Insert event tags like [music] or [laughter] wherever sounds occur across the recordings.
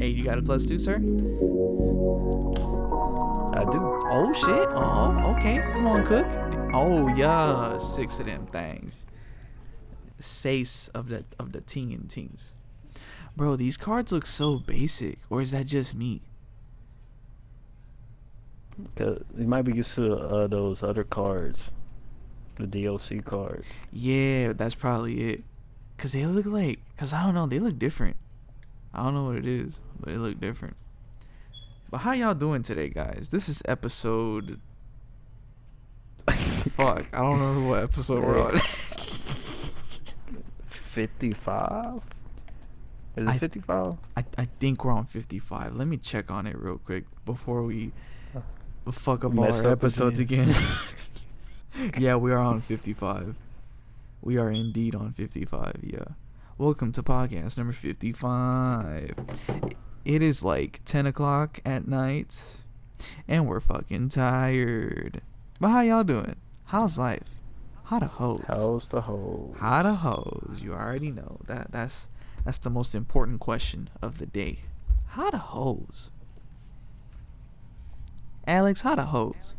Hey, you got a plus two, sir? I do. Oh shit. Oh, okay. Come on, cook. Oh yeah, six of them things. Sace of the of the ting and tings. Bro, these cards look so basic, or is that just me? Cause you might be used to uh, those other cards, the DLC cards. Yeah, that's probably it. Cause they look like, cause I don't know, they look different. I don't know what it is, but it look different. But how y'all doing today, guys? This is episode. [laughs] Fuck, I don't know what episode we're on. [laughs] Fifty-five. Is it fifty-five? I, I think we're on 55. Let me check on it real quick before we fuck up all our up episodes again. again. [laughs] yeah, we are on 55. We are indeed on 55, yeah. Welcome to podcast number 55. It is like 10 o'clock at night, and we're fucking tired. But how y'all doing? How's life? How the hoes? How's the hole? How to hose? You already know that. That's that's the most important question of the day. How to hose? Alex, how to hose?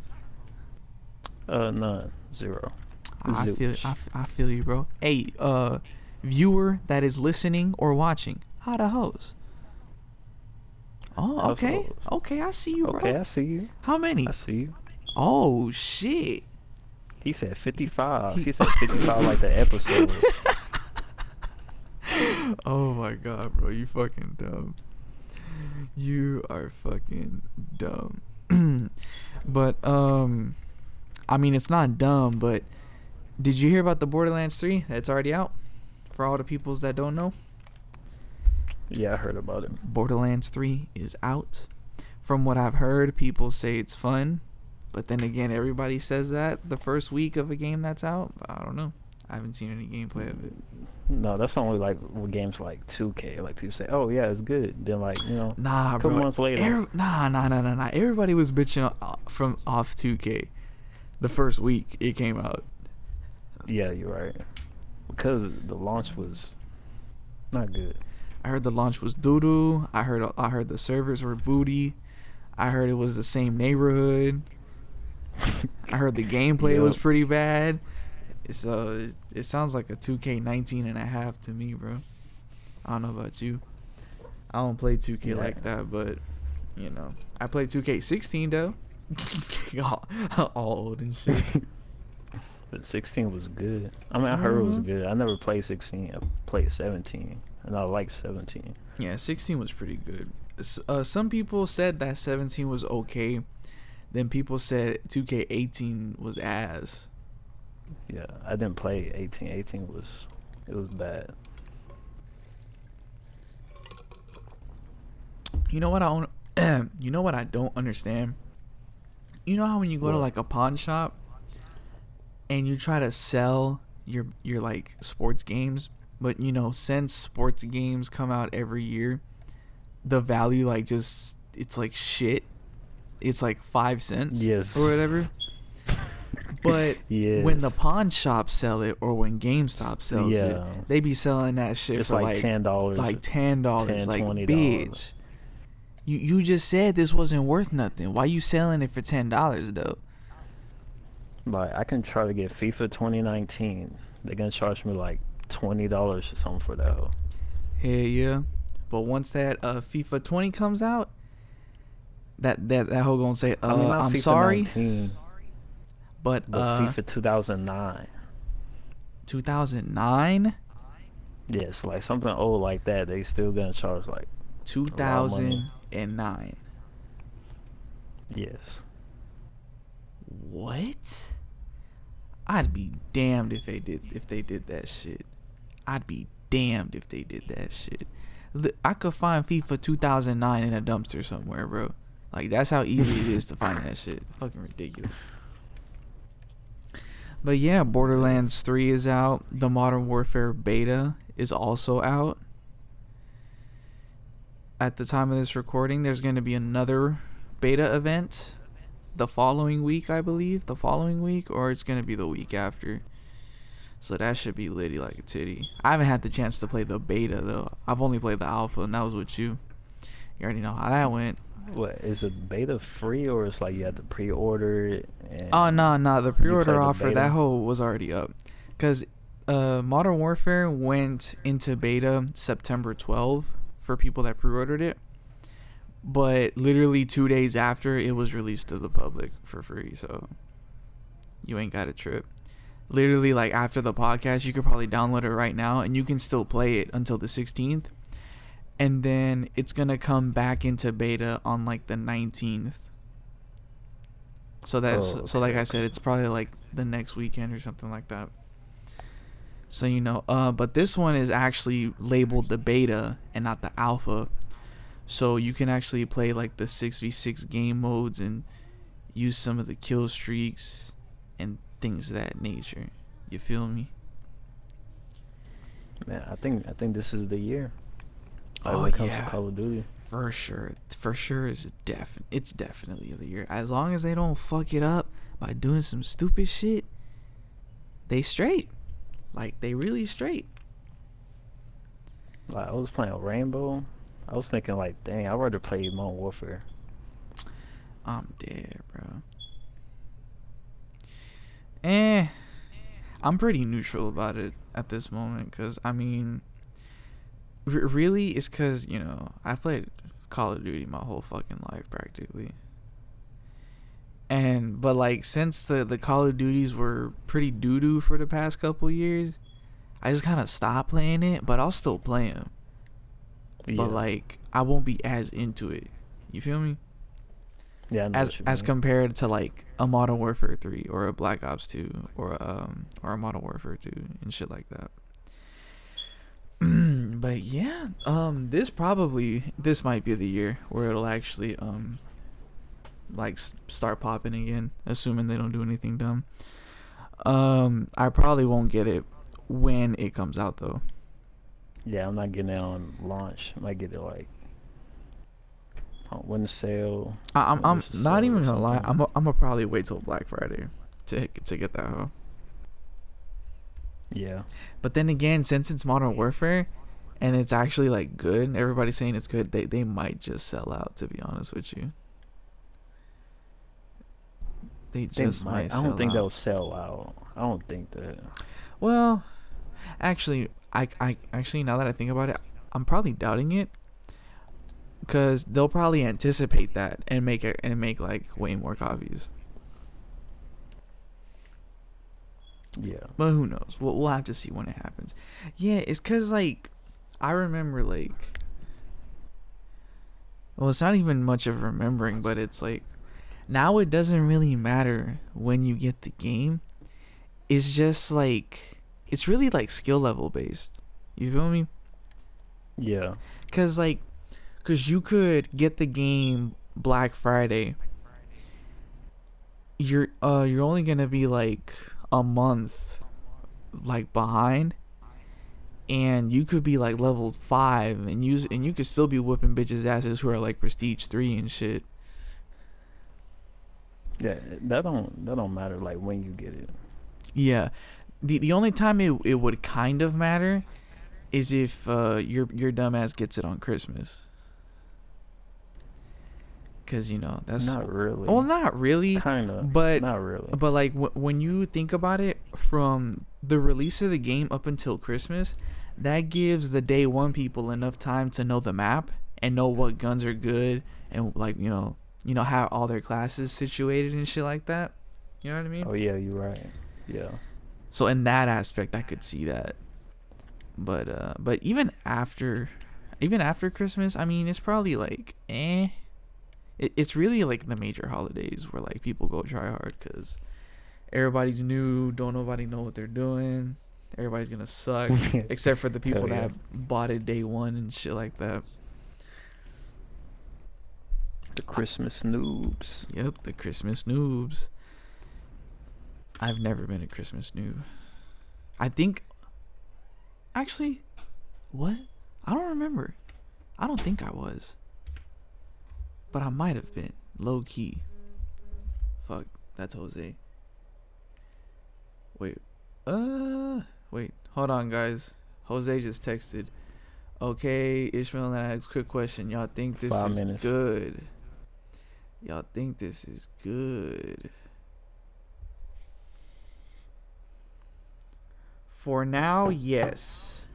Uh, none. Zero. I Zilch. feel I, I feel you, bro. Hey, uh, viewer that is listening or watching, how to hose? Oh, okay, okay, I see you, bro. Okay, I see you. How many? I see you. Oh shit! He said 55. He said 55 like the episode. [laughs] oh my god, bro, you fucking dumb. You are fucking dumb. [clears throat] but um I mean it's not dumb, but did you hear about the Borderlands 3 that's already out? For all the peoples that don't know, Yeah, I heard about it. Borderlands 3 is out. From what I've heard, people say it's fun, but then again, everybody says that the first week of a game that's out. I don't know. I haven't seen any gameplay of it. No, that's only like with games like 2K. Like people say, "Oh yeah, it's good." Then like you know, Nah, couple bro. months later. Every- nah, nah, nah, nah, nah. Everybody was bitching from off 2K the first week it came out. yeah, you're right. Because the launch was not good. I heard the launch was doo doo. I heard I heard the servers were booty. I heard it was the same neighborhood. I heard the gameplay was [laughs] pretty bad. So it, it sounds like a 2K 19 and a half to me, bro. I don't know about you. I don't play 2K Yeah. like that, but you know, I play 2K 16 though. [laughs] all, [laughs] all old and shit. But 16 was good. I mean, I heard it was Mhm. good. I never played 16. I played 17, and I liked 17. Yeah, 16 was pretty good. Uh, some people said that 17 was okay. Then people said 2K18 was ass. Yeah, I didn't play 18. 18 was it was bad. You know what I don't, [clears throat] you know what I don't understand? You know how when you go to like a pawn shop and you try to sell your your like sports games, but you know, since sports games come out every year, the value like just it's like shit. It's like 5 cents Yes. or whatever. But [laughs] when the pawn shops sell it or when GameStop sells Yeah. it, they be selling that shit It's for like like $10. Like ten dollars. $10, Like 20. bitch. You you just said this wasn't worth nothing. Why you selling it for ten dollars though? Like I can try to get FIFA 2019. They're gonna charge me like twenty dollars or something for that. hoe. Hell yeah. But once that uh FIFA twenty comes out, that that that whole gonna say, uh, I mean, I'm FIFA sorry, 19, but but uh, FIFA 2009. 2009, Yes, like something old like that. They still gonna charge like 2009. yes. What? I'd be damned if they did if they did that shit. I'd be damned if they did that shit. I could find FIFA 2009 in a dumpster somewhere, bro. Like that's how easy it is to find that [laughs] shit. Fucking ridiculous. But yeah, Borderlands 3 is out. The Modern Warfare beta is also out. At the time of this recording, there's going to be another beta event the following week, I believe. The following week, or it's gonna be the week after. So that should be litty like a titty. I haven't had the chance to play the beta though. I've only played the alpha, and that was with you. You already know how that went. What is it beta free or it's like you have to pre-order it? And Oh no, no, the pre-order offer beta? that whole was already up, cause uh, Modern Warfare went into beta September 12 for people that pre-ordered it, but literally two days after it was released to the public for free. So you ain't got a trip. Literally, like after the podcast, you could probably download it right now, and you can still play it until the 16th, and then it's gonna come back into beta on like the 19th. So that's Oh, so like I said, it's probably like the next weekend or something like that. So you know, uh, but this one is actually labeled the beta and not the alpha, so you can actually play like the six v six game modes and use some of the kill streaks and things of that nature. You feel me? Man, I think I think this is the year. Like, Oh, when it comes yeah. to Call of Duty. For sure, for sure is def. It's definitely the year. As long as they don't fuck it up by doing some stupid shit, they straight. Like they really straight. Like I was playing Rainbow. I was thinking like, dang, I'd rather play Modern Warfare. I'm dead, bro. Eh, I'm pretty neutral about it at this moment, cause I mean, r- really, it's cause you know I played Call of Duty my whole fucking life practically. And but like since the the Call of Duties were pretty doo doo for the past couple years, I just kind of stopped playing it. But I'll still play them. Yeah. But like I won't be as into it. You feel me? yeah, as as mean. compared to like a Modern Warfare 3 or a Black Ops 2 or um or a Modern Warfare 2 and shit like that. [clears throat] but yeah, um this probably this might be the year where it'll actually um like start popping again, assuming they don't do anything dumb. Um I probably won't get it when it comes out though. Yeah, I'm not getting it on launch. I might get it like when the sale. I, I'm when I'm not even gonna lie. I'm i I'm gonna probably wait till Black Friday to to get that hoe. Yeah. But then again, since it's Modern Warfare, and it's actually like good, and everybody's saying it's good. They they might just sell out. To be honest with you, they They just might. might. I don't think out. they'll sell out. I don't think that. Well, actually, I I actually now that I think about it, I'm probably doubting it. Cause they'll probably anticipate that and make it and make like way more copies. Yeah. But who knows? We'll we'll have to see when it happens. Yeah, it's cause like I remember like well, it's not even much of remembering, but it's like now it doesn't really matter when you get the game. It's just like it's really like skill level based. You feel me? Yeah. Cause like, cause you could get the game Black Friday. You're uh you're only gonna be like a month like behind, and you could be like level five and use and you could still be whooping bitches asses who are like prestige three and shit. Yeah. That don't that don't matter like when you get it. Yeah, the the only time it it would kind of matter is if uh your your dumbass gets it on Christmas. Cause you know that's Not really. Well, not really. Kinda. but not really. But like w- when you think about it, from the release of the game up until Christmas, that gives the day one people enough time to know the map and know what guns are good and like you know you know how all their classes situated and shit like that. You know what I mean? Oh yeah, you're right. Yeah. So in that aspect, I could see that. But uh, but even after, even after Christmas, I mean, it's probably like eh. It, it's really like the major holidays where like people go try hard because everybody's new, don't nobody know what they're doing. Everybody's gonna suck, [laughs] except for the people yeah. that bought it day one and shit like that. The Christmas noobs. Yep, the Christmas noobs. I've never been a Christmas noob. I think. Actually, what? I don't remember. I don't think I was. But I might have been. Low key. Fuck, that's Jose. Wait. Uh. Wait. Hold on, guys. Jose just texted. Okay, Ishmael and Alex, quick question. Y'all think this Five is minutes. good? Y'all think this is good? For now, yes.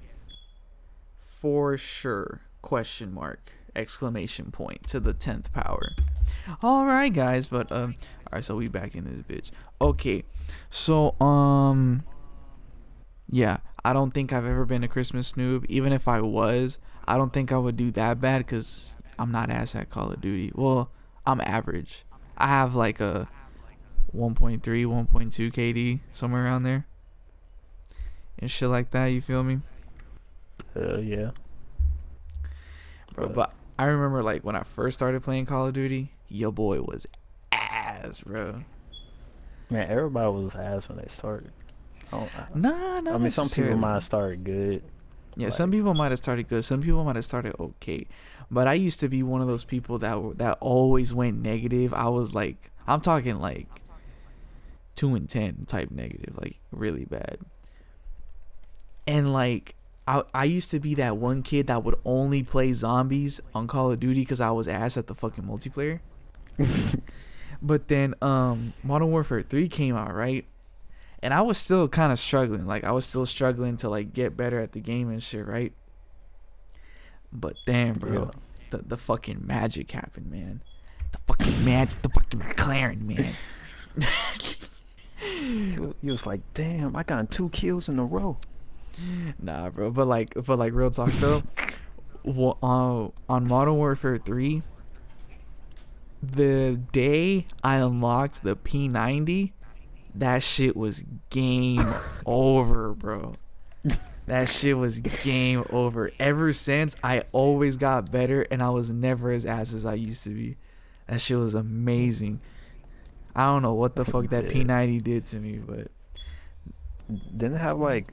For sure. Question mark. Exclamation point to the 10th power. Alright guys, but um alright, so we back in this bitch. Okay. So um yeah, I don't think I've ever been a Christmas noob. Even if I was, I don't think I would do that bad because I'm not ass at Call of Duty. Well, I'm average. I have like a 1.3, 1.2 KD, somewhere around there. And shit like that, you feel me? Uh, yeah. Bro, But- but I remember like when I first started playing Call of Duty, your boy was ass, bro. Man, everybody was ass when they started. I, Nah, nah. I mean, some people might have started good. Yeah, some people might have started good. Some people might have started okay. But I used to be one of those people that that always went negative. I was like, I'm talking like two and ten type negative, like really bad. And like, I I used to be that one kid that would only play zombies on Call of Duty because I was ass at the fucking multiplayer. [laughs] But then um Modern Warfare 3 came out, right? And I was still kind of struggling. Like I was still struggling to like get better at the game and shit, right? But damn, bro, Yeah. the the fucking magic happened, man. The fucking magic, the fucking McLaren, man. He [laughs] he was like, damn, I got two kills in a row. Nah, bro. But like, but like, real talk though. [laughs] wa- uh, on Modern Warfare 3, the day I unlocked the P90, that shit was game [laughs] over, bro. That shit was game over. Ever since, I always got better, and I was never as ass as I used to be. That shit was amazing. I don't know what the fuck that P90 did to me, but Didn't it have like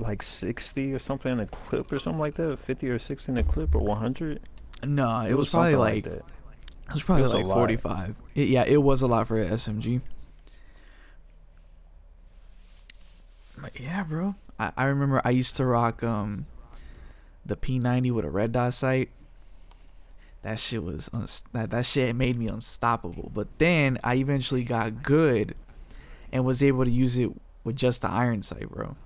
like 60 or something in a clip or something like that? 50 or 60 in a clip or 100? no, it, was, probably something like, that. it was probably was like 45. It, yeah, it was a lot for a SMG. But yeah, bro. I, I remember I used to rock um the P90 with a red dot sight. That shit was uns- that that shit made me unstoppable. But then I eventually got good and was able to use it with just the iron sight, bro.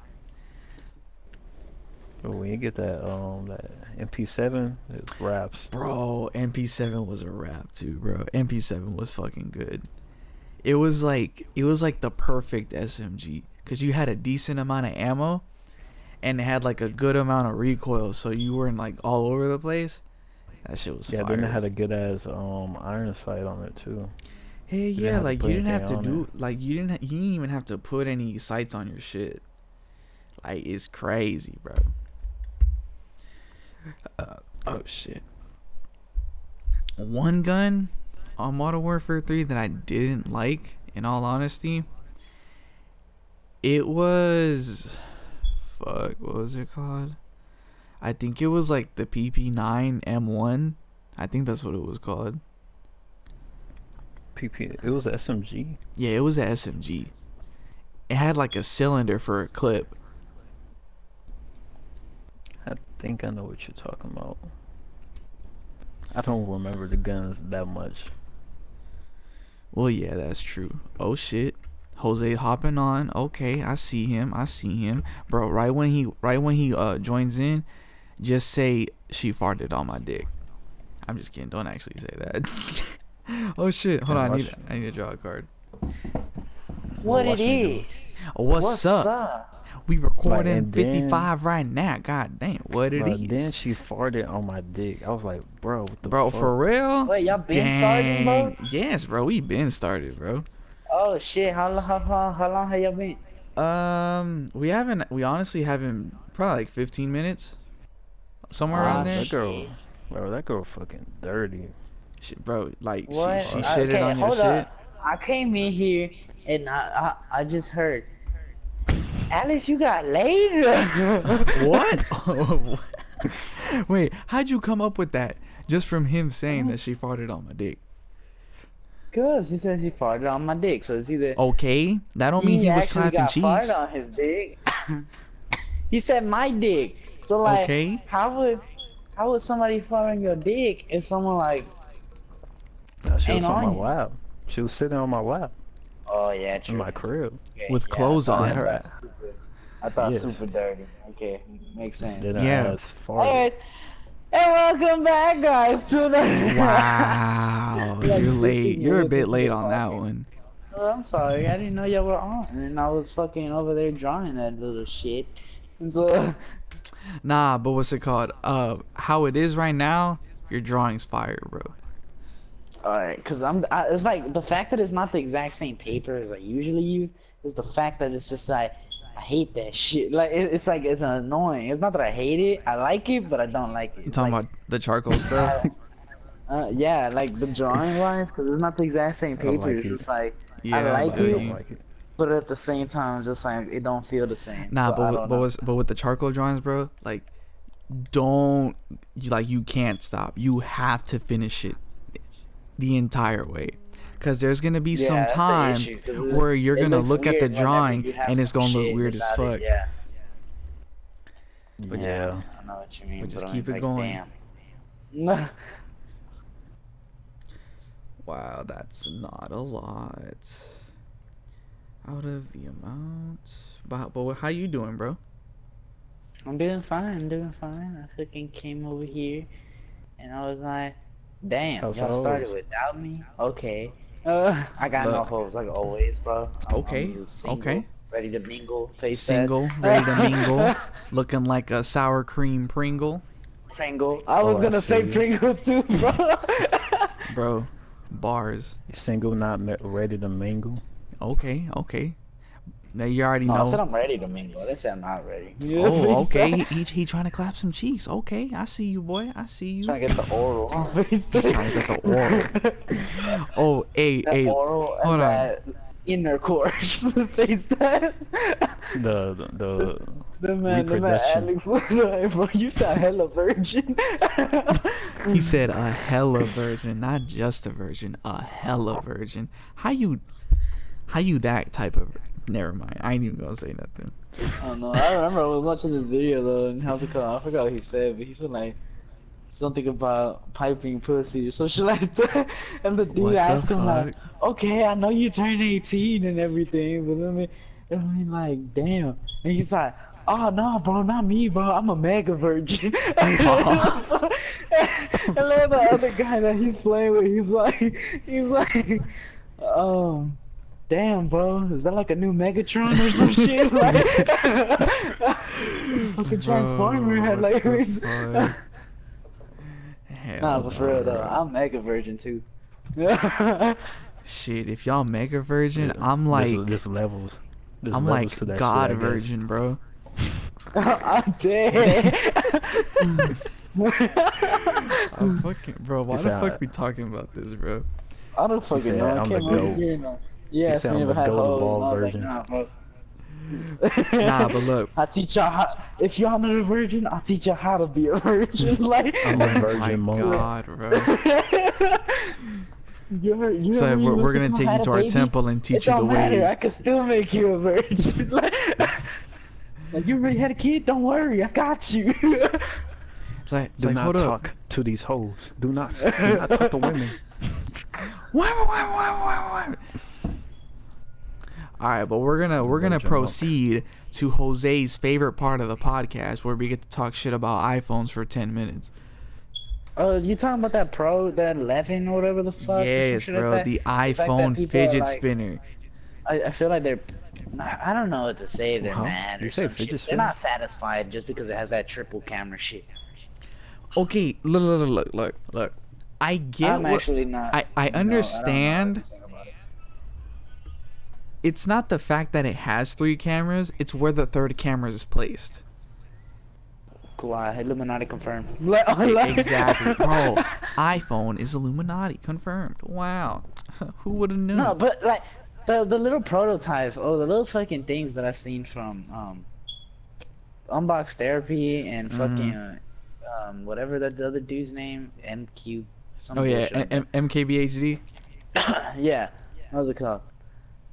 But when you get that um that MP7, it raps. Bro, MP7 was a wrap too, bro. MP7 was fucking good. It was like it was like the perfect SMG cuz you had a decent amount of ammo and it had like a good amount of recoil so you weren't like all over the place. That shit was Yeah, fire. then it had a good ass um iron sight on it too. Hey, didn't yeah, like you didn't have to do like you didn't ha- you didn't even have to put any sights on your shit. Like it's crazy, bro. Uh, oh shit. One gun on Modern Warfare 3 that I didn't like in all honesty. It was fuck, what was it called? I think it was like the PP90M1. I think that's what it was called. PP, it was SMG. Yeah, it was a SMG. It had like a cylinder for a clip. I think I know what you're talking about. I don't remember the guns that much. Well, yeah, that's true. Oh shit. Jose hopping on. Okay, I see him. I see him. Bro, right when he right when he uh joins in, just say she farted on my dick. I'm just kidding. Don't actually say that. [laughs] oh shit. Hold on. I need watch- I need to draw a card. What watch it it. is? Oh, what's, up? We recording and then- 55 right now. God damn. What it Bro, is. then she farted on my dick. I was like, bro, what the Bro, fuck? for real? Wait, y'all been starting, bro? Yes, bro. We been started, bro. Oh shit! How long? How long? How long have y'all been? Um, we haven't. We honestly haven't. Probably like 15 minutes, somewhere Ah, around there. That girl, bro, that girl fucking dirty. Shit, bro, like What? she, she Uh, shitted okay, on your hold shit. up. I came in here and I I, I just heard. Alex, you got laid. [laughs] What? [laughs] Wait, how'd you come up with that? Just from him saying that she farted on my dick. Good. She said she farted on my dick, so it's either Okay, that don't mean he, was actually clapping got cheeks. farted on his dick. [laughs] he said my dick. So like, Okay. how would how would somebody fall on your dick if someone like? Nah, she was on my you. lap. She was sitting on my lap Oh yeah, in true. my crib. Okay, With yeah, clothes thought on. that Her was super- I thought Yes. super dirty. Okay, makes sense. Then Yeah. I. Anyways, and welcome back, guys, to the. Wow, [laughs] Like you're late. You're a bit late on that one. Oh, I'm sorry, I didn't know y'all were on, and I was fucking over there drawing that little shit, and so. [laughs] Nah, but what's it called? Uh, how it is right now, your drawing's fire, bro. Alright, cause I'm. I, it's like the fact that it's not the exact same paper as I usually use is the fact that it's just like I hate that shit. Like it, it's like it's annoying. It's not that I hate it. I like it, but I don't like it. You talking like, about the charcoal [laughs] stuff? Uh, yeah, like the drawing wise, cause it's not the exact same paper. like it's it. just like, Yeah, like I it. like it. but at the same time, just like it don't feel the same. Nah, So but with- but was but with the charcoal drawings, bro, like don't you like you can't stop. You have to finish it the entire way. Cause there's gonna be Yeah, some times issue, where you're gonna look at the drawing and it's gonna look weird as fuck. it, Yeah, But yeah. I know what you mean. But just keep it like, going. [laughs] Wow, that's not a lot. Out of the amount. But, but how you doing, bro? I'm doing fine. I'm doing fine. I fucking came over here, and I was like, "Damn, How's y'all hoes? started without me. Okay. Uh, I got no Look. hoes like always, bro. I'm- Okay, I'm single, okay. Ready to mingle. Face Single, ready to [laughs] mingle, looking like a sour cream Pringle, Pringle. I was Oh, gonna say. Pringle too, bro. bro. Bars. Single, not ready to mingle. Okay, okay. Now you already no, I said. I'm ready to mingle. I didn't I'm not ready. [laughs] Oh, okay. He, he he trying to clap some cheeks. Okay, I see you, boy. I see you. Trying to get the oral. [laughs] Trying to get the oral. [laughs] Oh, hey, That hey. oral and hold on. that intercourse. Face test. The the, the The man, the man Alex was like, bro, you sound hella virgin. He said a hella virgin, not just a virgin, a hella virgin. How you, how you that type of? Never mind. I ain't even gonna say nothing. I don't know. I remember I was watching this video though, and how's it called? I forgot what he said, but he said like something about piping pussy or some shit like that. [laughs] And the dude What the asked him like, "Okay, I know you turned 18 and everything, but I mean, I mean like, damn." And he's like. Oh no, bro, not me, bro. I'm a mega virgin. [laughs] [laughs] and then the other guy that he's playing with, he's like, he's like, um, damn, bro, is that like a new Megatron or some shit? [laughs] Like, [laughs] fucking Transformer had like. what the? [laughs] Hell nah, but for real though. I'm mega virgin too. Shit, if y'all make a virgin, Yeah, I'm like, there's, there's levels. There's I'm levels like to that God shit, virgin, bro. I'm dead. I'm fucking, bro. Why He the said, fuck we talking about this, bro? I don't fucking said, know. I "I'm came the over goat." here and yeah, He asked "I'm if I the had goat of hoes, and all I was like, nah, bro. Nah, but look. [laughs] I teach y'all how. If y'all not a virgin, I'll teach y'all how to be a virgin. [laughs] Like. I'm a virgin my monk. God, bro. [laughs] you heard, you So heard when we're, we're gonna take you to to our Baby? temple and It teach you the don't matter. ways. I can still make you a virgin. like, like, you already had a kid. Don't worry, I got you. It's like, it's Do like not talk up. to these hoes. Do not. Do not talk to women. Why, why, why, why, why? All right, but we're gonna we're gonna proceed to Jose's favorite part of the podcast, where we get to talk shit about iPhones for ten minutes. uh, you talking about that Pro, that 11 or whatever the fuck? yes, shit like bro, the iPhone people are fidget like- spinner. I, I feel like they're. I don't know what to say. They're Huh? mad or You say some fidget shit. They're not satisfied just because it has that triple camera shit. Okay, look, look, look, look, look. I get I'm what actually not. I I no, don't know understand. anything about it. It's not the fact that it has three cameras; it's where the third camera is placed. Kawhi, Illuminati confirmed. [laughs] Exactly, [laughs] bro. iPhone is Illuminati confirmed. Wow, [laughs] who would have known? No, but like the the little prototypes or the little fucking things that I've seen from um Unbox Therapy and Mhm. fucking uh, um whatever that the other dude's name MQ. Some oh yeah, bullshit like M- M- MKBHD. that. [coughs] yeah. What's it called?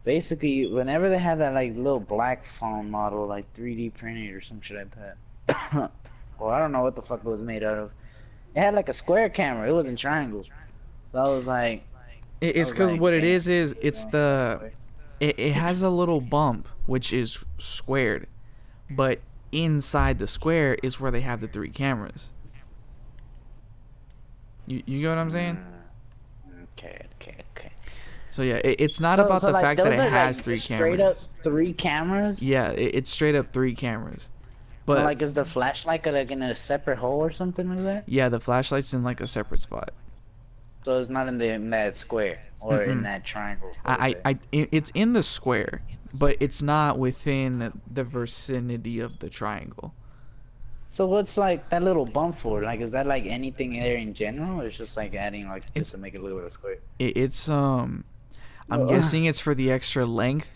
Basically, whenever they had that like little black phone model, like 3D printed or some shit like that, [coughs] well I don't know what the fuck it was made out of. It had like a square camera. It wasn't triangle. So I was like, it's because like, what it is is it's the it, it has a little bump which is squared, but inside the square is where they have the three cameras. You you get what I'm saying? Mm, Okay, okay, okay. So yeah, it, it's not So- about so, the like, fact that it has like, three straight cameras. Straight up three cameras. Yeah, it, it's straight up three cameras. But But like, is the flashlight like in a separate hole or something like that? yeah, the flashlight's in like a separate spot. So it's not in the in that square or in Mm-mm. that triangle. I. I, I it- it's in the square, but it's not within the vicinity of the triangle. So what's like that little bump for? Like, is that like anything there in general, or it's just like adding like It's- just to make it look like a square? It, it's um, I'm Ugh. guessing it's for the extra length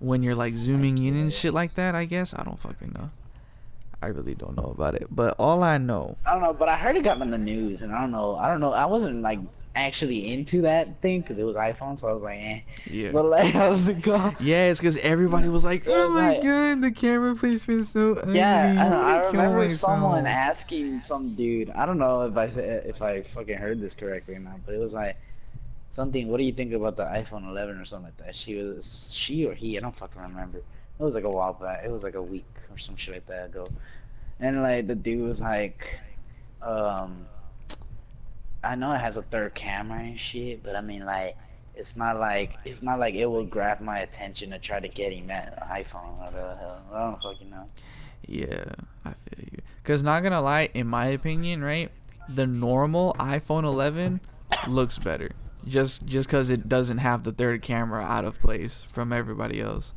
when you're like zooming in and shit like that. I guess I don't fucking know. I really don't know about it, but all I know, I don't know, but I heard it got in the news, and I don't know. I don't know. I wasn't like actually into that thing because it was iPhone, so I was like, eh. yeah, But like, how's it going? yeah, it's because everybody was like, "Oh was my like- god, the camera placement's so ugly." Yeah, I, know, I I'm gonna kill remember someone myself." asking some dude. I don't know if I if I fucking heard this correctly or not, but it was like something. What do you think about the iPhone 11 or something like that? She was she or he? I don't fucking remember. It was like a while back. It was like a week or some shit like that ago. And like the dude was like, um, I know it has a third camera and shit, but I mean like. It's not like it's not like it will grab my attention to try to get him that iPhone. What the hell? I don't fucking know. Yeah, I feel you. Cause not gonna lie, in my opinion, right, the normal iPhone 11 looks better. Just just cause it doesn't have the third camera out of place from everybody else.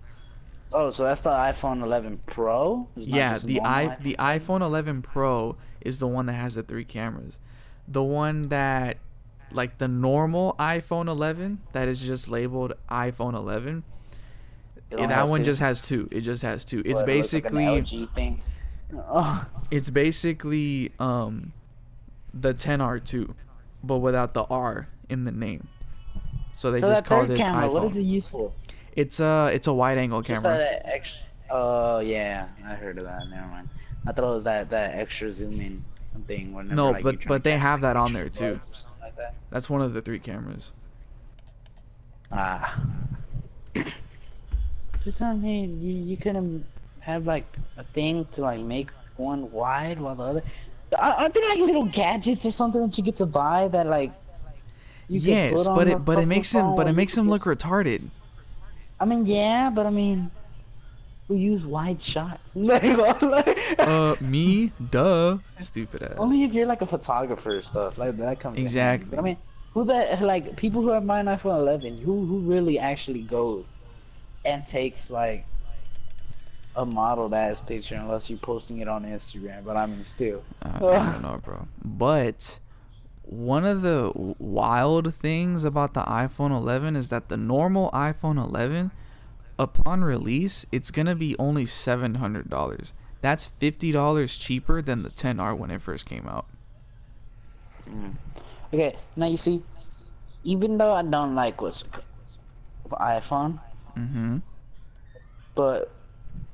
Oh, so that's the iPhone 11 Pro? Yeah, the i iPhone? the iPhone 11 Pro is the one that has the three cameras. The one that like the normal iPhone 11 that is just labeled iPhone 11. It only that one two? just has two. It just has two. It's What, it like basically LG thing. Oh, [laughs] it's basically um the 10R2 but without the R in the name. So they so just that called third it camera, what is it used for? It's a it's a wide angle Just camera. that extra. Oh yeah, I heard of that. Never mind. I thought it was that that extra zoom in thing. Whenever, No, like, but- but they have that on there, too. bugs or something like that. That's one of the three cameras. Ah. [coughs] Just I mean, you you couldn't have like a thing to like make one wide while the other. Are- Aren't there like little gadgets or something that you get to buy that like? Yes, but it but it makes him but it makes him look retarded. I mean, yeah, but I mean, we use wide shots. [laughs] Uh, me, [laughs] duh, stupid ass. only if you're like a photographer or stuff like that comes. Exactly. But I mean, who that like people who are buying iPhone 11? Who who really actually goes and takes like a modeled ass picture unless you're posting it on Instagram? But I mean, still. I, I don't know, bro. [laughs] But one of the wild things about the iPhone 11 is that the normal iPhone 11, upon release, it's gonna be only seven hundred dollars. That's fifty dollars cheaper than the 10R when it first came out. Okay, now you see, even though I don't like what's iPhone, Mm-hmm. but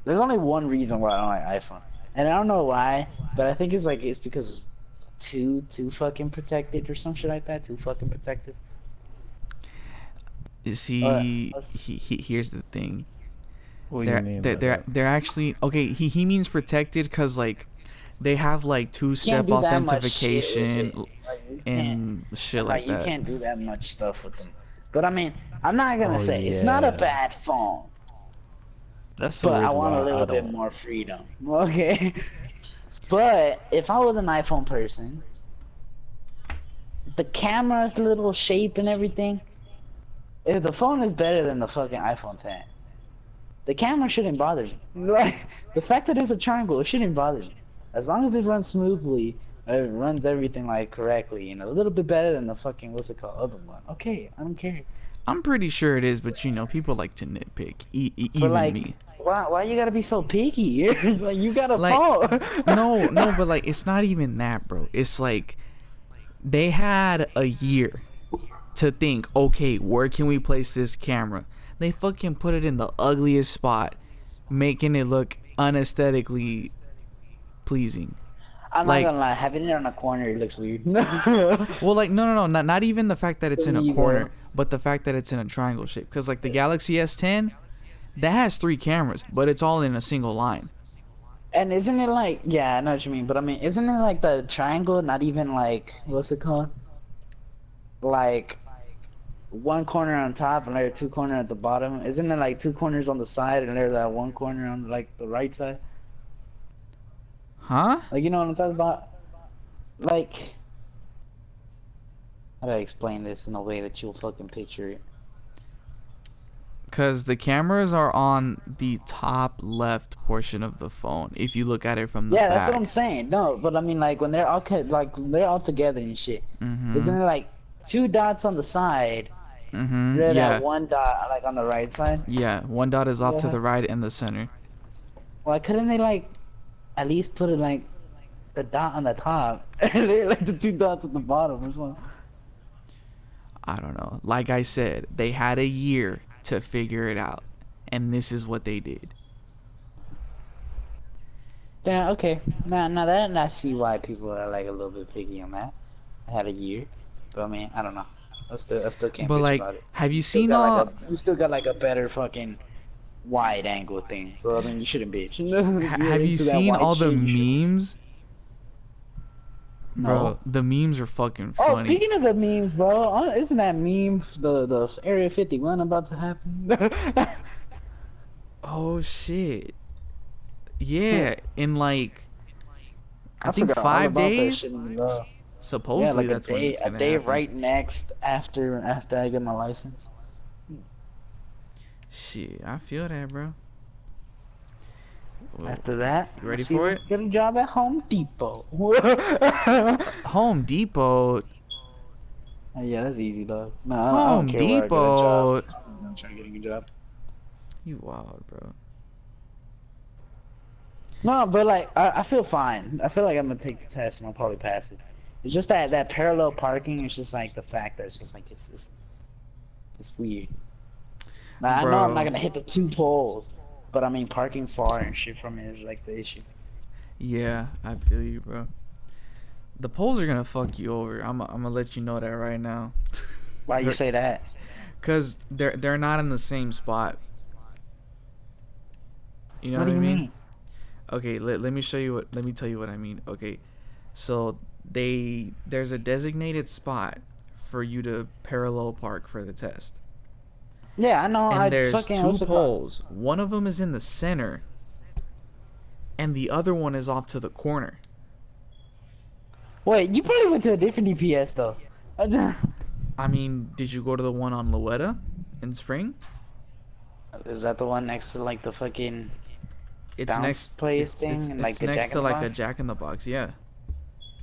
there's only one reason why I don't like iPhone, and I don't know why, but I think it's like it's because too too fucking protected or some shit like that. Too fucking protected. You see, let's- he, he, here's the thing. What do they're you mean they're they're, they're actually okay. He he means protected because like they have like two step Can't do that much shit with authentication. Like, can't- and shit like, like you can't do that much stuff with them. But I mean, I'm not gonna Oh, say it's not a bad phone, That's the but I want a little bit more freedom. [laughs] Okay. But if I was an iPhone person, the camera's little shape and everything, if the phone is better than the fucking iPhone 10, the camera shouldn't bother you. [laughs] Like the fact that it's a triangle, it shouldn't bother you. As long as it runs smoothly, it runs everything like correctly, and a little bit better than the fucking what's it called other one. Okay, I don't care. I'm pretty sure it is, but you know, people like to nitpick. E- e- even like, me. Why why you gotta be so picky? [laughs] like you gotta Like, phone. [laughs] no, no, but like it's not even that, bro. It's like they had a year to think, okay, where can we place this camera? They fucking put it in the ugliest spot, making it look unesthetically pleasing. I'm Like- not gonna lie, having it on a corner it looks weird. [laughs] Well, like no, no, no, not not even the fact that it's in a corner, but the fact that it's in a triangle shape. Because like the Galaxy S10, that has three cameras, but it's all in a single line. and isn't it like yeah, I know what you mean, but I mean, isn't it like the triangle? Not even like what's it called? Like one corner on top and there are two corner at the bottom. Isn't it like two corners on the side and there's that one corner on like the right side? Huh? Like you know what I'm talking about? Like how do I explain this in a way that you'll fucking picture it? Because the cameras are on the top left portion of the phone. If you look at it from the Yeah, back. that's what I'm saying. No, but I mean like when they're all like they're all together and shit. Mm-hmm. Isn't it like two dots on the side? Mm-hmm. Then Yeah. one dot like on the right side. Yeah. One dot is off to the right in the center. Why couldn't they like at least put it like the dot on the top, and [laughs] like the two dots at the bottom or something? I don't know. Like I said, they had a year to figure it out, and this is what they did. Yeah, okay. Now, now that I see why people are like a little bit picky on that. I had a year, but I mean, I don't know. I still, I still can't. But like, about it. have you Still seen all? like, a, you still got like a better fucking wide angle thing. So I mean, you shouldn't bitch. [laughs] have you seen all the shit. memes? Bro, No. the memes are fucking funny. Oh, speaking of the memes, bro, uh, isn't that meme the the Area 51 about to happen? [laughs] Oh shit. Yeah, in like I, think five about that days. shit. Supposedly yeah, like that's a day, a day happen. right next after after I get my license. Shit, I feel that, bro. After that, You ready for it? Get a job at Home Depot. [laughs] Home Depot. Oh, yeah, that's easy though. No, I- I Home don't care where I get a Depot. job. I'm just gonna try getting a job. You wild, bro. No, but like I, I feel fine. I feel like I'm gonna take the test and I'll probably pass it. It's just that that parallel parking. It's just like the fact that it's just like it's it's, it's weird. Now, I know I'm not gonna hit the two poles, but I mean parking far and shit from it is like the issue. Yeah, I feel you, bro. The poles are gonna fuck you over. I'm I'm gonna let you know that right now. Why you say that? Cause they're they're not in the same spot. You know what what, I mean? mean? Okay, let, let me show you what let me tell you what I mean. Okay. So they there's a designated spot for you to parallel park for the test. Yeah, I know. and I there's two what's it called? poles. One of them is in the center and the other one is off to the corner. Wait, you probably went to a different DPS though. I mean, did you go to the one on Louetta in spring? Is that the one next to like the fucking? It's Bounce next place it's, thing it's, and, like, it's next to like a Jack in the Box. Yeah,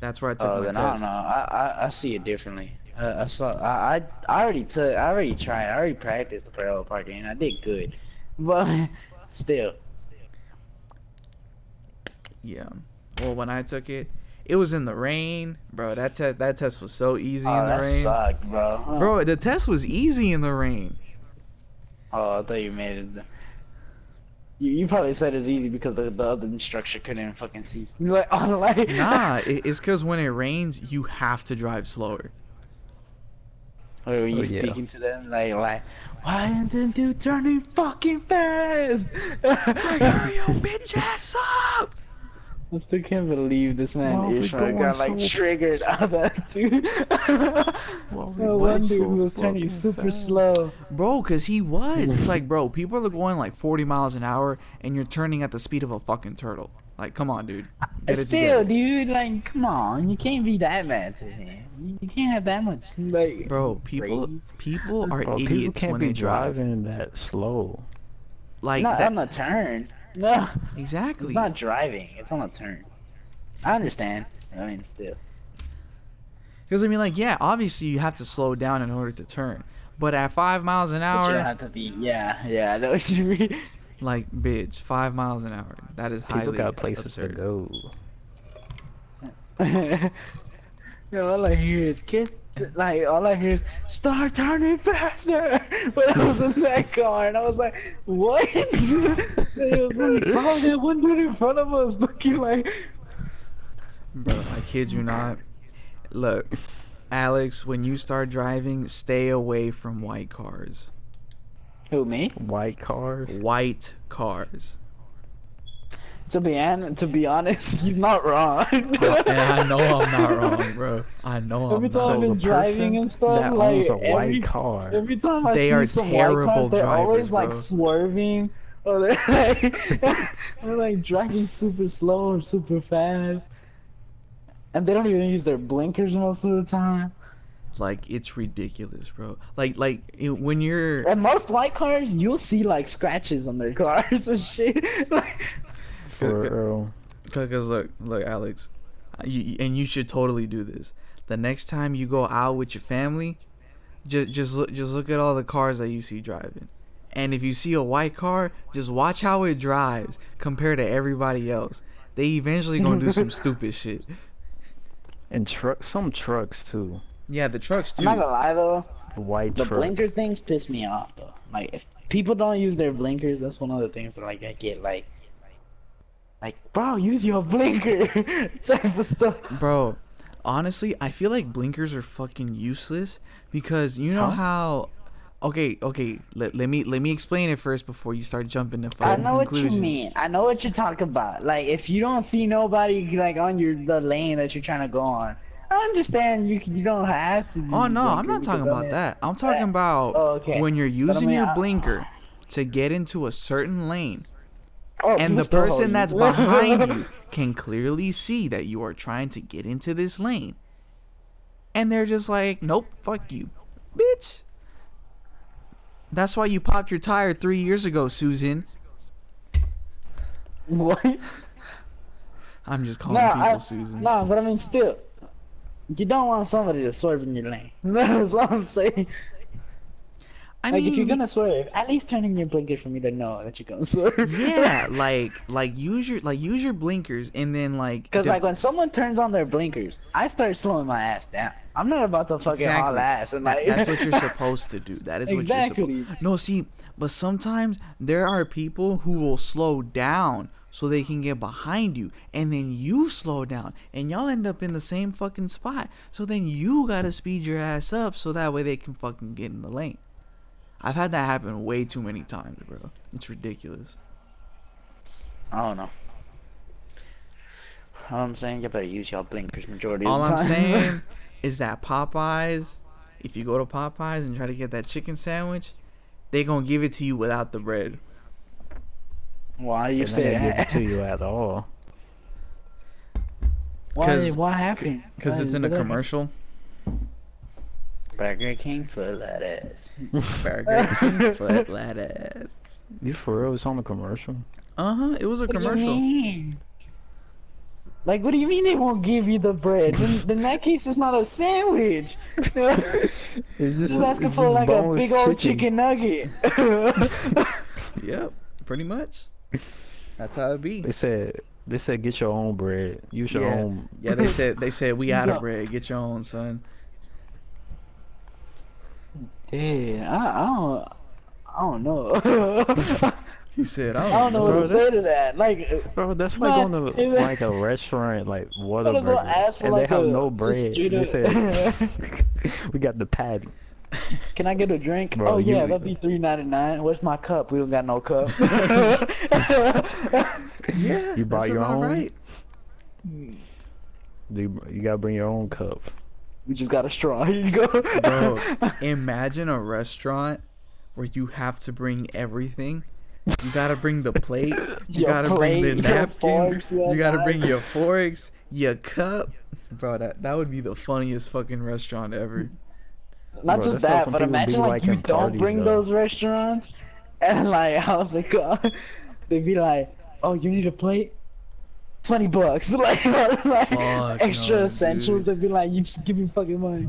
that's where I took Oh, my then I don't know. I, I I see it differently. Uh, I saw. I, I already took. I already tried. I already practiced the parallel parking. and I did good, [laughs] but still. Yeah. Well, when I took it, it was in the rain, bro. That test that test was so easy Oh, in the that rain, sucked, bro. Huh. bro. The test was easy in the rain. Oh, I thought you made it. You, you probably said it's easy because the, the other instructor couldn't fucking see. You're [laughs] like, oh, [laughs] like. Nah, it, it's because when it rains, you have to drive slower. Oh, or were you Oh, yeah. speaking to them like, like, why isn't dude turning fucking fast? Hurry your bitch ass up! I still can't believe this man we Ishmael got like so- triggered [laughs] out of that dude. Why we that going one dude so who was turning super fast? slow. Bro, cause he was. It's like, bro, people are going like 40 miles an hour, and you're turning at the speed of a fucking turtle. Like, come on, dude. Uh, Get Still, together. dude, like, come on, you can't be that mad to him. You- You can't have that much, like. Bro, people rage. people are Bro, idiots people can't when be they drive. driving that slow. Like not that, on a turn. No, exactly. it's not driving. It's on a turn. I understand. I mean, still. Because I mean, like, yeah, obviously you have to slow down in order to turn. But at five miles an But you don't have to be. Yeah, yeah. I know what you mean. Like, bitch, five miles an hour. That is People highly got places absurd. to go. [laughs] Yo, all I hear is get like all I hear is start turning faster. [laughs] But I was in that car and I was like, what? [laughs] it was like, oh, that one dude in front of us looking like, Bro, I kid you not. Look, Alex, when you start driving, stay away from white cars. Who me? White cars. White cars. To be an- to be honest, [laughs] he's not wrong. and I know I'm not wrong, bro. I know I'm Every time not. I've been the driving and stuff, that like a white every, car. every time I They see are some terrible white cars, they're always drivers, like swerving, [laughs] or they're like they're like driving super slow or super fast, and they don't even use their blinkers most of the time. Like it's ridiculous, bro. Like like it, when you're And most white cars, you'll see like scratches on their cars and shit. [laughs] like, For. Because look, look, Alex, you, and you should totally do this. The next time you go out with your family, just just look just look at all the cars that you see driving, and if you see a white car, just watch how it drives compared to everybody else. They eventually gonna do some [laughs] stupid shit. And truck, some trucks too. Yeah, the trucks I'm too. not gonna lie though, The White the trucks. blinker things piss me off though. Like if people don't use their blinkers, that's one of the things that like I get like, like bro, use your blinker [laughs] type of stuff. Bro, honestly, I feel like blinkers are fucking useless because you know Huh? how. Okay, okay. Let, let me let me explain it first before you start jumping to I know what you mean. I know what you're talking about. Like if you don't see nobody like on your the lane that you're trying to go on, I understand you you don't have to. Oh no, I'm not talking about that. I'm talking about oh, okay. when you're But I using mean, your I- blinker to get into a certain lane, Oh, and the person that's behind you [laughs] can clearly see that you are trying to get into this lane, and they're just like, "Nope, fuck you, bitch." That's why you popped your tire three years ago, Susan. what? I'm just calling No, people I, Susan. no, but I mean still, you don't want somebody to swerve in your lane. [laughs] That's what I'm saying. I like mean, if you're gonna swerve, at least turn in your blinker for me to know that you're gonna swerve. yeah, [laughs] like like use your like use your blinkers and then like Cause like when someone turns on their blinkers, I start slowing my ass down. I'm not about to fucking haul ass and like. that's what you're [laughs] supposed to do. That is what you're supposed to. Exactly. supposed. No, see, but sometimes there are people who will slow down so they can get behind you, and then you slow down, and y'all end up in the same fucking spot. So then you gotta speed your ass up so that way they can fucking get in the lane. I've had that happen way too many times, bro. It's ridiculous. I don't know. All I'm saying, you better use y'all blinkers majority All of the I'm saying [laughs] is that Popeyes, if you go to Popeyes and try to get that chicken sandwich, they gonna give it to you without the bread. Why are you They say didn't give it that? to you at all. Why? 'Cause- What happened? Because it's in a it that? commercial. Burger King for that ass. Burger King flat lettuce. You for real? It's on the commercial. Uh huh. It was a What do you commercial. mean? Like, what do you mean they won't give you the bread? then, then in that case, it's not a sandwich. [laughs] It's Just asking for like a big old chicken nugget. [laughs] Yep. Pretty much. That's how it be. They said they said get your own bread. Use your Yeah. own. Yeah, they said they said we [laughs] out Yeah. of bread. Get your own, son. Yeah, I, I don't, I don't know. [laughs] He said, I I don't know know. what to say to that. Like, Bro, that's like going to [laughs] is like a restaurant like might as well Whataburger, ask for and like they have a no bread. straight They said we got the patty. Can I get a drink? Bro, oh yeah, that'd be three ninety nine. Where's my cup? We don't got no cup. [laughs] Yeah, You brought your own? right. Do you, you gotta bring your own cup. we just got a straw. [laughs] Here you go. Bro, [laughs] imagine a restaurant where you have to bring everything. You gotta bring the plate. You Your gotta bring the napkins. forks, your you gotta bring your forks, your cup. Bro, that that would be the funniest fucking restaurant ever. Not Bro, just that, but imagine like, like you don't bring though. those restaurants, [laughs] and like how's it go? They'd be like, "Oh, you need a plate." Twenty bucks, [laughs] like, like Fuck extra no, essentials. dude. They'd be like, "You just give me fucking money."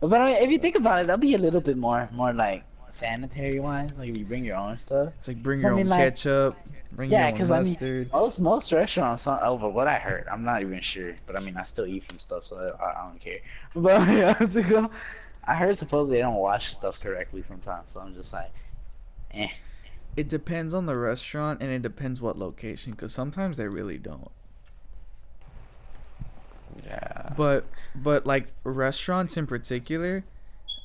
But I mean, if you think about it, that'd be a little bit more, more like sanitary wise. Like if you bring your own stuff. It's like bring So, I your own like- ketchup, bring Yeah, your own because I mean, mustard. most most restaurants, over what I heard, I'm not even sure, but I mean, I still eat from stuff, so I, I don't care. [laughs] But yeah, go? I heard supposedly they don't wash stuff correctly sometimes, so I'm just like, eh. It depends on the restaurant and it depends what location, because sometimes they really don't. Yeah. But but like restaurants in particular,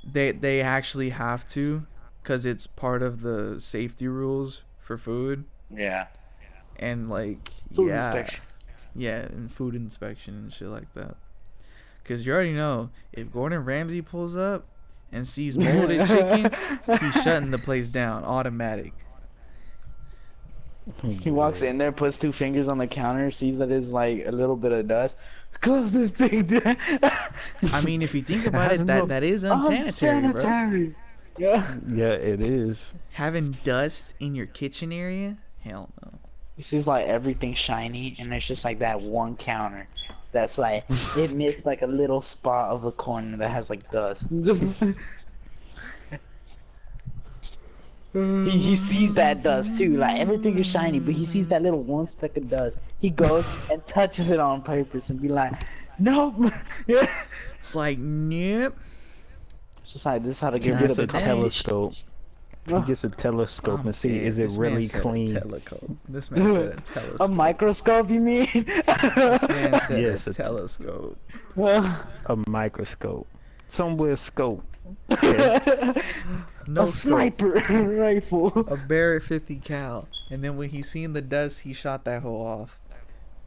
they they actually have to, cause it's part of the safety rules for food Yeah. and like Food yeah inspection. yeah and food inspection and shit like that. Cause you already know if Gordon Ramsay pulls up and sees molded [laughs] chicken, he's shutting the place down automatic. Oh he walks in there, puts two fingers on the counter, sees that it's like a little bit of dust. Close this thing down. I mean, if you think about [laughs] it, that know. that is unsanitary, bro. Unsanitary. Yeah. Yeah, it is. Having dust in your kitchen area, hell no. He sees like everything shiny, and there's just like that one counter that's like [laughs] it missed like a little spot of a corner that has like dust. [laughs] He, he sees that dust too. Like everything is shiny, but he sees that little one speck of dust. He goes and touches it on purpose and be like, "Nope." [laughs] It's like, nope. It's just like this is how to get Nah, rid of the dang. telescope. He gets a telescope I'm and see dead. is it This really said a clean. This man said a [laughs] telescope. A microscope, you mean? [laughs] This man said Yes, a a t- telescope. [laughs] A microscope. Somewhere scope. Okay. No a scope. sniper rifle. A Barrett 50 cal. And then when he seen the dust, he shot that hoe off.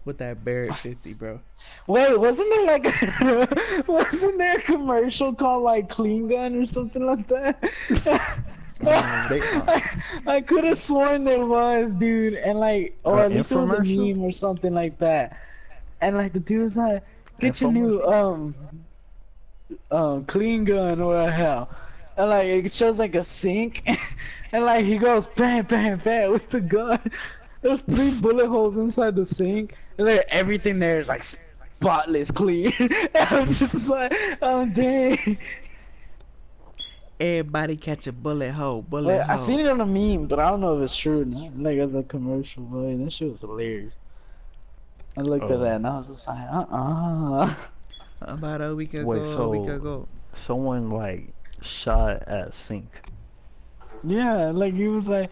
With that Barrett 50, bro. Wait, wasn't there like [laughs] wasn't there a commercial called like Clean Gun or something like that? [laughs] Um, they- [laughs] I, I could have sworn there was, dude, and like, or Uh, at least it was a meme or something like that. And like the dude was like, "Get your new um, um, clean gun or the hell," and like it shows like a sink, and like he goes bang bang bang with the gun. There's three bullet holes inside the sink, and like everything there is like spotless clean. [laughs] I'm just like, oh dang. Everybody catch a bullet hole, bullet Like, hole. I seen it on a meme, but I don't know if it's true. Like as a commercial, boy, that shit was hilarious. I looked Oh. at that and I was just like, uh uh About a week ago, Wait, a week ago. Someone like shot at sink. Yeah, like he was like,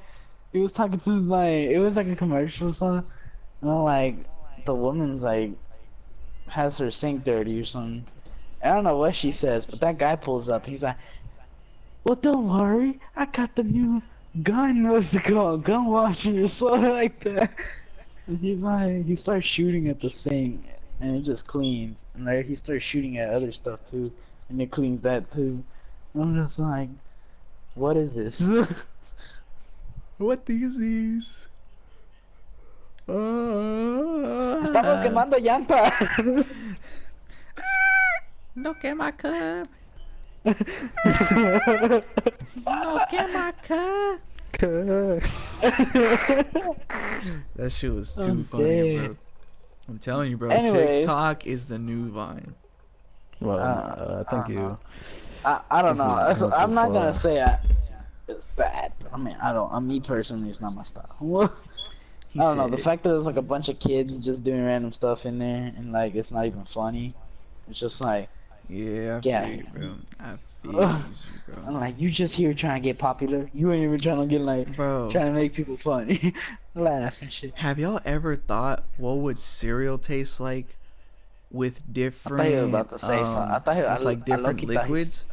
he was talking to like, it was like a commercial something. And like, the woman's like, has her sink dirty or something. I don't know what she says, but that guy pulls up. He's like, well, don't worry, I got the new gun. What's [laughs] it called? Gun washer or something like that. And he's like, he starts shooting at the sink, and it just cleans. And like, he starts shooting at other stuff too, and it cleans that too. I'm just like, what is this? [laughs] What is this? Uh, Estamos quemando llanta. [laughs] No quema cup. [laughs] No quema cup. [laughs] That shit was too I'm funny, bro. I'm telling you, bro. Anyways. TikTok is the new Vine. Well, Uh, uh, I thank don't you. know. I, I don't know. That's- that's I'm not gonna say I, it's bad. I mean, I don't. I, me personally, it's not my style. [laughs] I don't know. The fact that there's like a bunch of kids just doing random stuff in there and like it's not even funny. It's just like Yeah, I Yeah. feel you, bro. I feel [laughs] I'm like, you just here trying to get popular. You ain't even trying to get like Bro, trying to make people funny, [laughs] laugh and shit. have y'all ever thought what would cereal taste like with different? you were about to say something. I um, thought you- I like different thought liquids.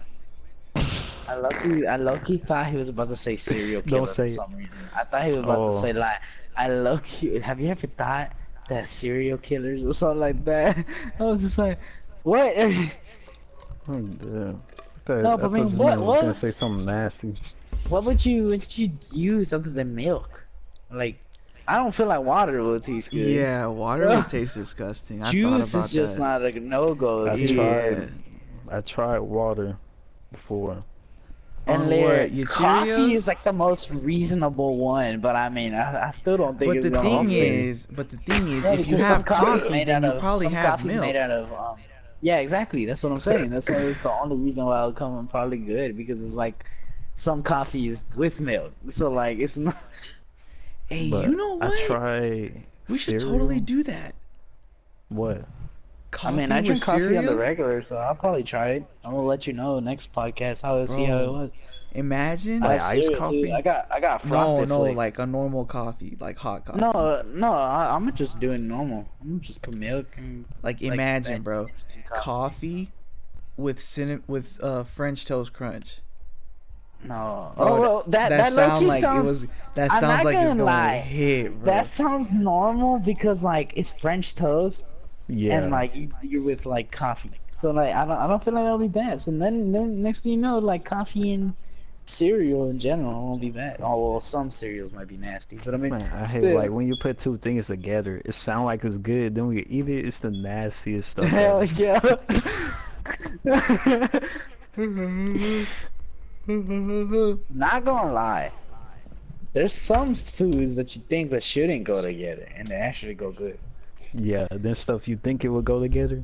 I lucky, I lucky thought he was about to say serial Don't killer say for it. some reason. I thought he was about Oh. to say like, I lucky. Have you ever thought that serial killers or something like that? [laughs] I was just like, what? [laughs] Oh, damn. I thought, No, I but I mean, what- was what- gonna say something nasty. what would you would you use other than milk? Like, I don't feel like water will taste good. Yeah, water Ugh. would [laughs] taste disgusting. I Juice about is just that. not a no go. I yeah. tried. I tried water before. And On later, what, your coffee is like the most reasonable one, but I mean, I, I still don't think But it's the thing upgrade. is, but the thing is, Yeah, if you have coffee, made then out you of probably some have milk. made out of um. Yeah, exactly. That's what I'm saying. That's why it's the only reason why it'll come in probably good because it's like some coffee is with milk, so like it's not. Hey, But you know what? I try. we should cereal. totally do that. What? Coffee I mean, I drink with coffee on the regular, so I'll probably try it. I'm gonna let you know next podcast how see how it was. Imagine. I Like iced cereal, too. coffee? I got I got no, frosted no, flakes. like a normal coffee, like hot coffee. no, uh, no. I, I'm just doing normal. I'm just put milk and Like like, imagine, bro, coffee. coffee with cinnamon with uh French toast crunch. No. Bro, oh well, that that, low sound like sounds. it was. That I'm sounds not like it's gonna lie. hit, bro. That sounds normal because like it's French toast Yeah. and like you, you're with like coffee. So like I don't I don't feel like that'll be bad. So then, then next thing you know, like coffee and cereal in general won't be bad. Oh well, some cereals might be nasty, but I mean, Man, I hate still. like when you put two things together, it sound like it's good. Then we eat it, it's the nastiest stuff. hell ever. yeah. [laughs] Not gonna lie. There's some foods that you think that shouldn't go together, and they actually go good. Yeah, then stuff you think it would go together,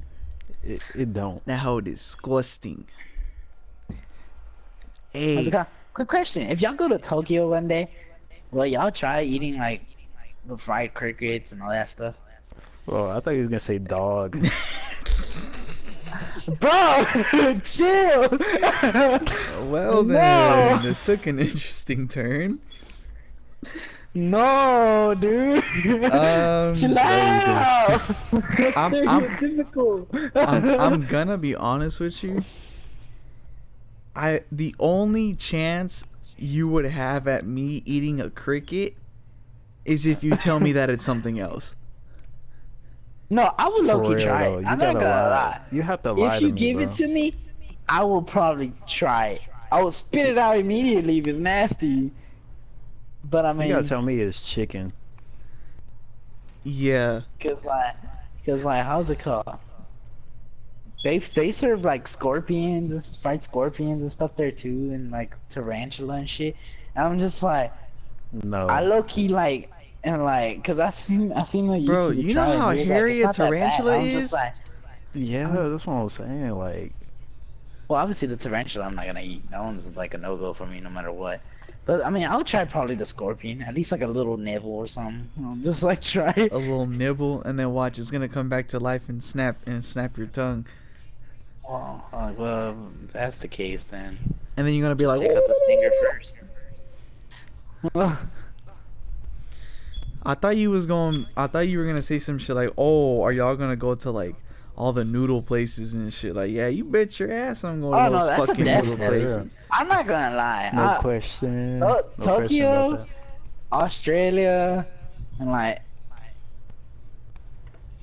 it, it don't. That how disgusting. Hey, How's it? Quick question: If y'all go to Tokyo one day, will y'all try eating like the fried crickets and all that stuff? Well, I thought you was gonna say dog. [laughs] Bro, [laughs] chill. well [laughs] then, No. this took an interesting turn. No, dude. Um, chill out. [laughs] I'm- I'm- Stereotypical. I'm, I'm gonna be honest with you. I the only chance you would have at me eating a cricket is if you tell me that it's something else. No, I would low key try though, it. I'm not gonna lie. lie. You have to lie If you me, give bro. it to me, I will probably try it. I will spit it out immediately if it's nasty. But I mean, You gotta tell me it's chicken. Yeah, cause like, cause like, how's it called? They they serve like scorpions and fried scorpions and stuff there too, and like tarantula and shit. And I'm just like, No. I low key like, and like, cause I seen I seen a YouTube. Bro, you know how and he was like, "It's a not that bad." tarantula I'm just like, yeah, that's what I'm saying. Like, Well, obviously the tarantula I'm not gonna eat. That one's like a no go for me no matter what. But I mean, I'll try probably the scorpion, at least like a little nibble or something. Know, just like [laughs] try. it. a little nibble, and then watch it's gonna come back to life and snap and snap your tongue, Well, uh, well, that's the case then. and then you're gonna be like, Take out the stinger first. [laughs] I thought you was going. I thought you were gonna say some shit like, "Oh, are y'all gonna go to like all the noodle places and shit?" Like, yeah, you bet your ass I'm going Oh, to no, those that's a fucking noodle definite. places. I'm not gonna lie. no I- question. Oh, no Tokyo? about that. Australia and like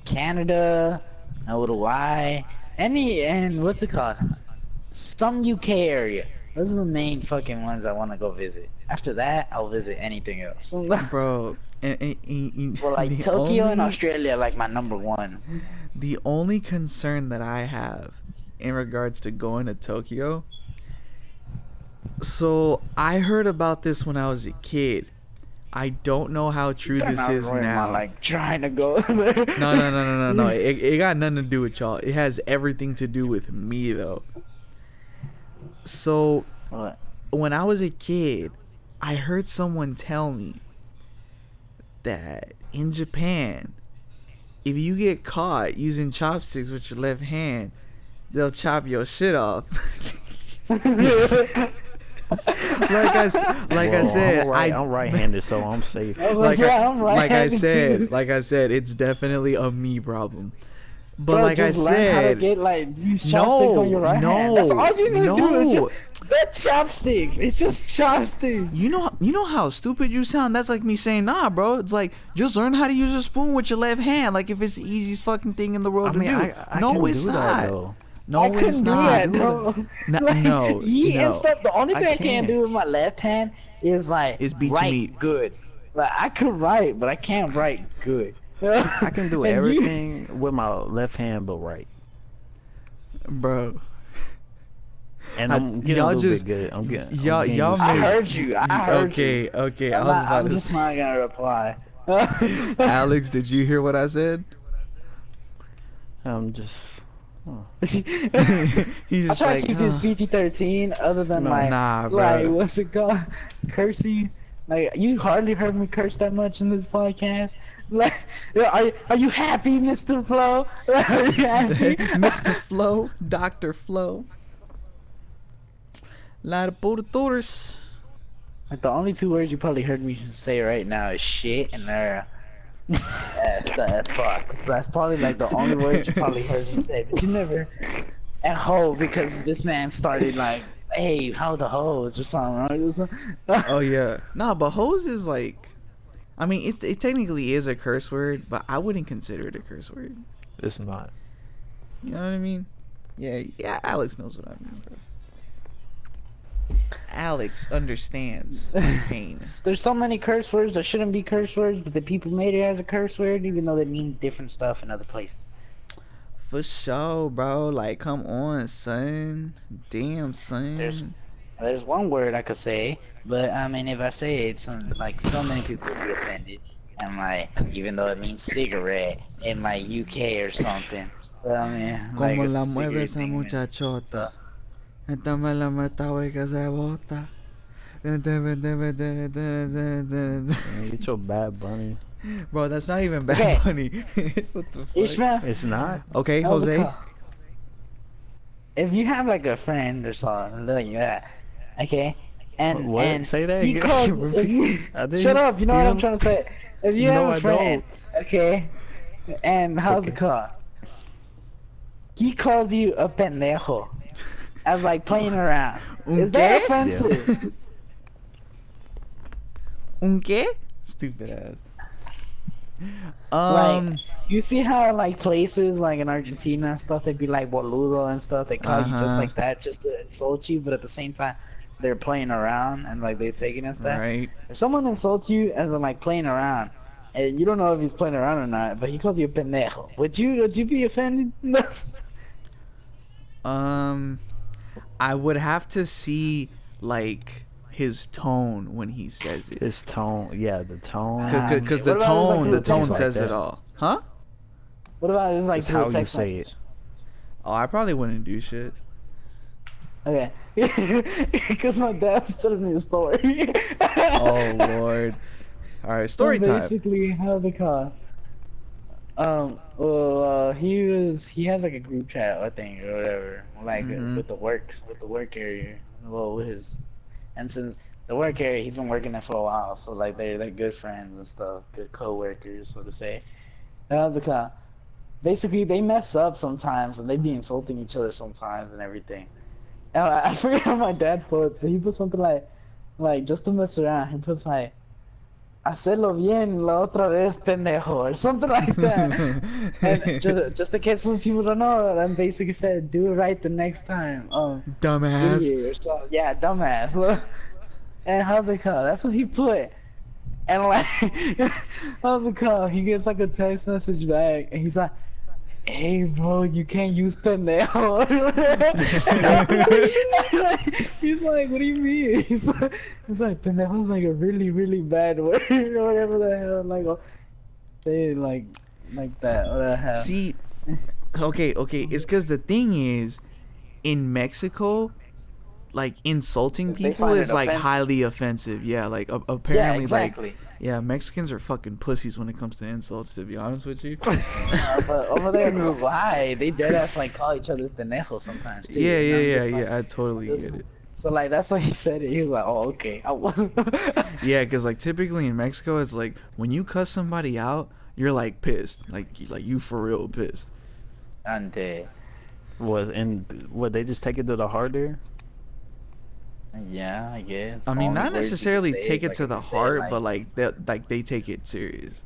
Canada, a little Y, any and what's it called? Some UK area. Those are the main fucking ones I want to go visit. After that, I'll visit anything else. Bro, and, and, and- and like Tokyo and Australia, like my number one. The only concern that I have in regards to going to Tokyo. So I heard about this when I was a kid. I don't know how true Better this is ruin my, now. like trying to go. [laughs] No, no, no, no, no, no. It, it got nothing to do with y'all. It has everything to do with me, though. So, What? when I was a kid, I heard someone tell me that in Japan, if you get caught using chopsticks with your left hand, they'll chop your shit off. [laughs] like I, s- like I said, I'm, right, I, I'm right-handed, so I'm safe. [laughs] Like, yeah, I, I'm like I said, too. like I said, it's definitely a me problem. But Bro, like I just learn how to said, get like use No, chopsticks on your right hand. That's no, all you need to do is no. just that chopsticks. It's just chopsticks. you know, you know how stupid you sound. That's like me saying, "Nah, bro." It's like just learn how to use a spoon with your left hand. Like if it's the easiest fucking thing in the world I mean, to do. I, I no, can it's do not. that. No, I it's couldn't do that, though. No, [laughs] like, no, no. and stuff. The only thing I, can't can't. do with my left hand is like Is beat your write meat. good. Like I could write, but I can't write good. I can do [laughs] And you- everything with my left hand but right. bro. And I- I'm getting y'all a little just- bit good. I'm getting. I'm y'all- getting y'all used I heard you. I heard okay, you. okay. I I'm, was not, about I'm to. just say, not gonna reply. [laughs] [laughs] Alex, did you hear what I said? I'm just. He's just I just try like, to keep this PG thirteen, other than No, like, nah, like what's it called, cursing. Like you hardly heard me curse that much in this podcast. Like, [laughs] are are you happy, Mr. Flo? [laughs] Are you happy? [laughs] Mr. Flo, Doctor Flo. La de Portadores. Like the only two words you probably heard me say right now is shit and uh, uh, uh, fuck. That's probably like the only words you probably heard me say, but you never and hoe because this man started like, hey, how the hoes or something. right? Oh yeah. Nah, but hose is like, I mean, it it technically is a curse word, but I wouldn't consider it a curse word. It's not. You know what I mean? Yeah, yeah. Alex knows what I mean, bro. Alex understands [laughs] pain. There's so many curse words that shouldn't be curse words, but the people made it as a curse word, even though they mean different stuff in other places. For sure, bro. Like, come on, son. Damn, son. There's- There's one word I could say, but I mean, if I say it, some like so many people would be offended, and like even though it means cigarette in like UK or something. But I mean, Como a la cigarette mueve esa muchachota. Esta me la mata, güey, que se bota. Man, get your bad bunny. Bro, that's not even bad Okay. funny. what the fuck? Ishmael, It's not. Okay, how's Jose. If you have like a friend or something like that, okay, and What? and Say that again. calls. [laughs] you- shut up! You know what I'm trying to say. If you No, have a friend, okay, and how's it Okay. called? He calls you a pendejo, as like playing around. Is that offensive? Un qué? Stupid ass. Like, Um, you see how like places like in Argentina and stuff, they'd be like boludo and stuff. They call you just Uh-huh. like that, just to insult you, but at the same time, they're playing around and like they're taking us that. right. If someone insults you as in like playing around, and you don't know if he's playing around or not, but he calls you a pendejo, would you would you be offended? [laughs] Um, I would have to see like his tone when he says it, His tone. Yeah, the tone. Because the What about, like, tone, the tone says like it all, huh? what about it's like It's through a how you say message? it. Oh, I probably wouldn't do shit. Okay, [laughs] because my dad telling me a story. Oh lord. All right, story so time. Basically, how's the car. Um, well, uh, he was he has like a group chat, I think, or whatever, like Mhm. with the works, with the work area. Well, with his, and since the work area, he's been working there for a while, so like they're they're good friends and stuff, good co-workers, so to say. How's it called? Basically, they mess up sometimes, and they be insulting each other sometimes and everything. I, I [laughs] forget how my dad puts, but he put something like, like just to mess around, he puts like hacerlo bien la otra vez, pendejo, or something like that. [laughs] and just, just in case when people don't know, then basically said, do it right the next time. Um, Dumbass. something. Yeah, dumbass. [laughs] and how's it called? That's what he put. And like, how's it called? He gets like a text message back, and he's like, "Hey, bro, you can't use pendejo." [laughs] he's like, "What do you mean?" [laughs] He's like, "He's like pendejo is like a really, really bad word or [laughs] whatever the hell." Like, oh, say like, like that. What the hell? See, okay, okay. It's because the thing is, in Mexico, like insulting people is like offensive. highly offensive. Yeah, like a- yeah, apparently, exactly. like yeah, Mexicans are fucking pussies when it comes to insults. To be honest with you. [laughs] Uh, but over there in Uruguay, they dead ass like call each other pendejo sometimes too. yeah, and yeah, I'm yeah, like- yeah. I totally just- get it. So like that's why he said it. He was like, "Oh, okay." [laughs] Yeah, because like typically in Mexico, it's like when you cuss somebody out, you're like pissed, like you- like you for real pissed. Ante. Was and what they just take it to the heart there? Yeah, I guess. I mean, only not words you can necessarily take it like, to the you say, heart, but like that, like they take it serious.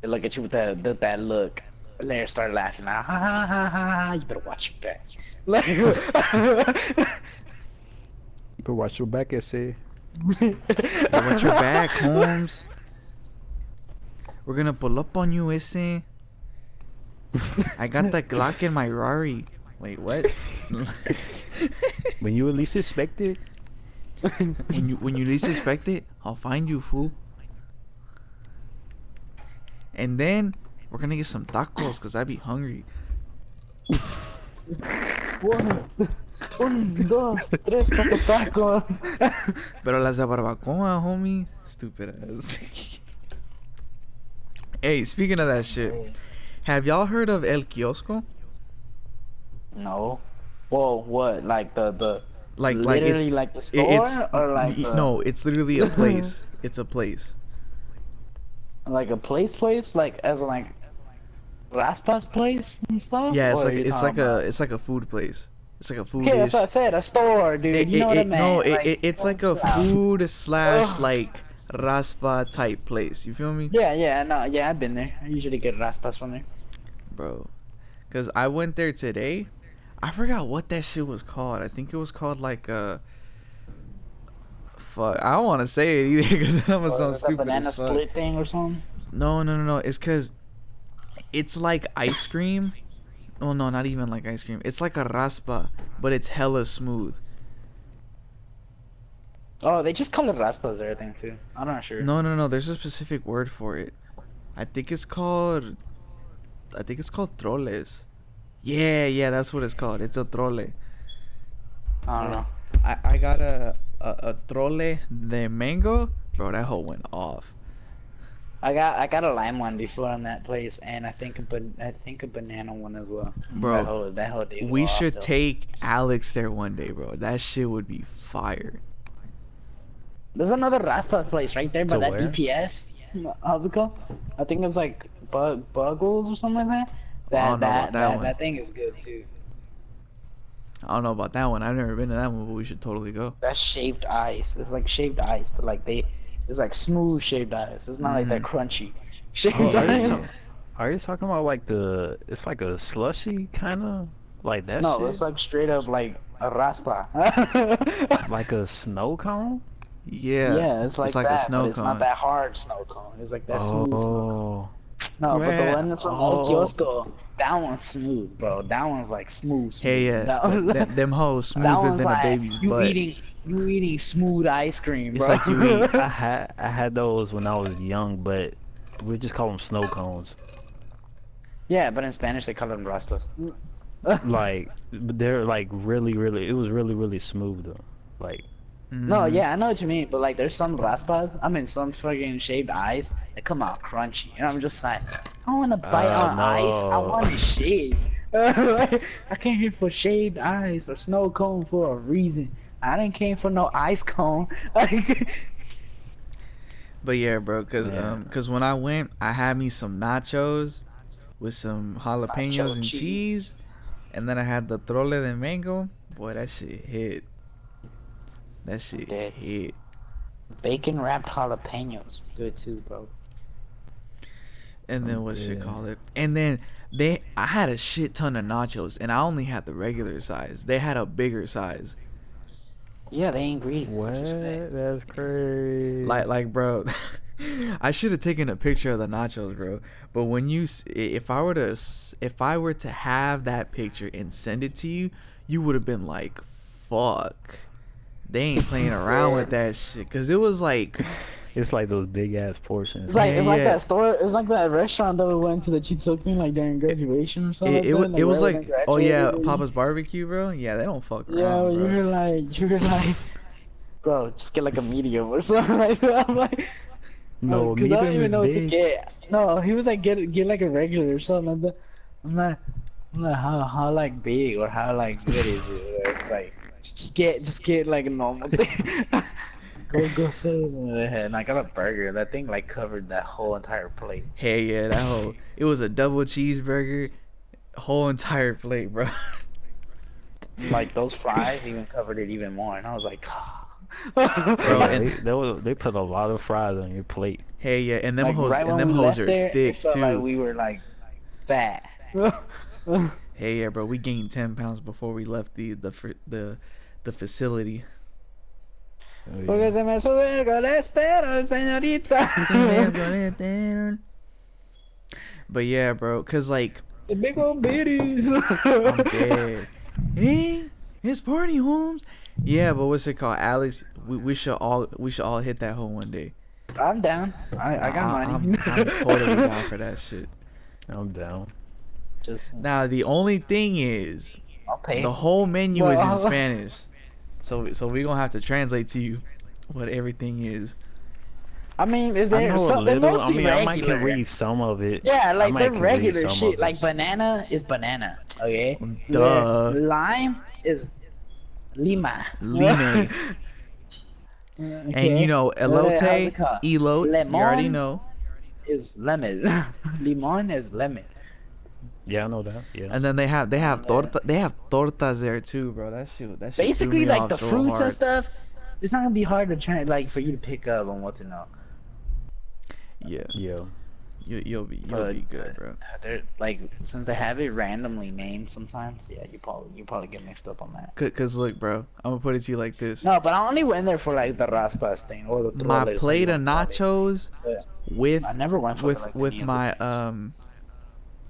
they look at you with that with that look, and they start laughing. Ah, ha, ha, ha, ha, ha, You better watch your back. Like, You could watch your back and say. Watch your back, Holmes. We're gonna pull up on you, ese. I got the Glock in my Rari. Wait, what? When you at least expect it. [laughs] when you when you least expect it, I'll find you, fool. And then we're gonna get some tacos, cause I'd be hungry. One, [laughs] un, dos, tres, cuatro tacos. [laughs] Pero las de barbacoa, homie. Stupid ass. hey, speaking of that shit, have y'all heard of El Kiosco? No. Whoa, what? Like the the Like, like literally it's like the store or like the- no, it's literally a [laughs] place. it's a place. like a place place like as in, like Raspas place and stuff. Yeah, it's Or like it's like a it's like a food place. It's like a food. Okay, that's what I said. A store, dude. It, you know it- what I meant? no, it, like, it, it's like a food food slash like raspa type place. You feel me, Yeah, yeah, no, yeah, I've been there. I usually get raspas from there. bro? Cause I went there today. I forgot what that shit was called. I think it was called like uh Fuck, I don't want to say it either [laughs] because I'm gonna sound stupid banana split thing or something. No, no, no, no. It's cause it's like ice cream. Oh no, not even like ice cream. It's like a raspa, but it's hella smooth. Oh, they just call it raspas or everything too. I'm not sure. No, no, no. There's a specific word for it. I think it's called. I think it's called troles. Yeah, yeah, that's what it's called. It's a trole. I don't know. I, I got a, a a trole de mango, bro. That whole went off. I got I got a lime one before on that place, and I think a ban- I think a banana one as well. Bro, that whole, that whole day We was off, should take Alex there one day, bro. That shit would be fire. There's another raspa place right there by To that where? DPS. How's it called? I think it's like Bug Buggles or something like that. That don't know that about that that, one. that thing is good too. I don't know about that one. I've never been to that one, but we should totally go. That's shaved ice. It's like shaved ice, but like they, it's like smooth shaved ice. It's not like that Mm-hmm. crunchy. [laughs] Shaved Oh, are, you ice. are you talking about like the? It's like a slushy kind of like that. No, shit? it's like straight up like a raspa. [laughs] like a snow cone. Yeah. yeah, it's like like a that, snow but it's not that hard snow cone. It's like that smooth. Snow cone. Oh, No, but the one from Oh. El Kiosco, oh, that one's smooth, bro. That one's like smooth. smooth. Hey, yeah. That one- them, them hoes [laughs] smoother than like a baby's you butt. eating you eating smooth ice cream, It's bro. like you eat- [laughs] I had I had those when I was young, but we just call them snow cones. yeah, but in Spanish they call them raspas. Like they're like really, really. It was really, really smooth though. Like No, Mhm. yeah, I know what you mean, but like there's some raspas, I mean some fucking shaved ice that come out crunchy, and I'm just like, I want to bite Uh, on ice, I want to shave. [laughs] I came here for shaved ice or snow cone for a reason. I didn't came for no ice cone. [laughs] But yeah, bro, cause Yeah. um, cause when I went, I had me some nachos with some jalapenos Nacho and cheese. cheese. and then I had the trole de mango. Boy, that shit hit. That shit Dead. hit. bacon wrapped jalapenos, good too, bro. And then Oh, what should yeah. call it? And then they, I had a shit ton of nachos, and I only had the regular size. They had a bigger size. Yeah, they ain't greedy. what? That's crazy. Like, like, bro, [laughs] I should have taken a picture of the nachos, bro. But when you, if I were to, if I were to have that picture and send it to you, you would have been like, "Fuck, they ain't playing [laughs] around with that shit." Cause it was like, [laughs] It's like those big ass portions. It's like Yeah, it's like yeah. that store. It's like that restaurant that we went to that you took me like during graduation or something. it, it, like it was like, oh yeah. Papa's barbecue, bro. Yeah, they don't fuck around. Yeah, around, you bro. were like, you were like, bro, just get like a medium or something like that. I'm like, no, because I don't even is know what to get. No, he was like, get get like a regular or something like that. I'm like, I'm like, how how like big or how like good is it? It's like, just get just get like a normal [laughs] thing. go go say it in the head. And I got a burger. That thing like covered that whole entire plate. Hey, yeah, that whole, it was a double cheeseburger, whole entire plate, bro. [laughs] like those fries even covered it even more, and I was like, ah. Bro, and- they, they, was- they put a lot of fries on your plate. hey, yeah, and them like hoes, right and them hoes are there, it thick felt too. like we were like fat. [laughs] Hey, yeah, bro, we gained ten pounds before we left the the the the facility. Oh, yeah. Porque se me sube el colesterol, señorita. [laughs] but yeah, bro, cause like the big old bitties. I'm dead. Hey, [laughs] eh? it's party homes. Yeah, but what's it called, Alex? We, we should all we should all hit that hole one day. I'm down. I, I got I- money. I'm, I'm totally down for [laughs] that shit. I'm down. Just Now the only thing is, I'll pay. The whole menu is in Well- [laughs] Spanish, so so we gonna have to translate to you what everything is. I mean, I they're, know a they're little. I mostly mean, I might can read some of it. Yeah, like might they're regular shit. Like banana is banana, okay? Duh. Lime is lima. Lime. [laughs] And you know, What the hell's elote, it elotes, you already know. is lemon. [laughs] Limon is lemon. Yeah, I know that. Yeah. And then they have they have Yeah. torta they have tortas there too, bro. That shit that shit threw Basically, me like off the so fruits hard. and stuff. It's not gonna be hard to try, like, for you to pick up on what to know. Yeah, yeah. you, you'll be you'll But, be good, bro. They're like since they have it randomly named sometimes. Yeah, you probably you probably get mixed up on that. Cause, Cause look, bro, I'm gonna put it to you like this. No, but I only went there for like the raspas thing or the My troles, plate what of you wanna call it. nachos Yeah. with I never went for with like, with my the- um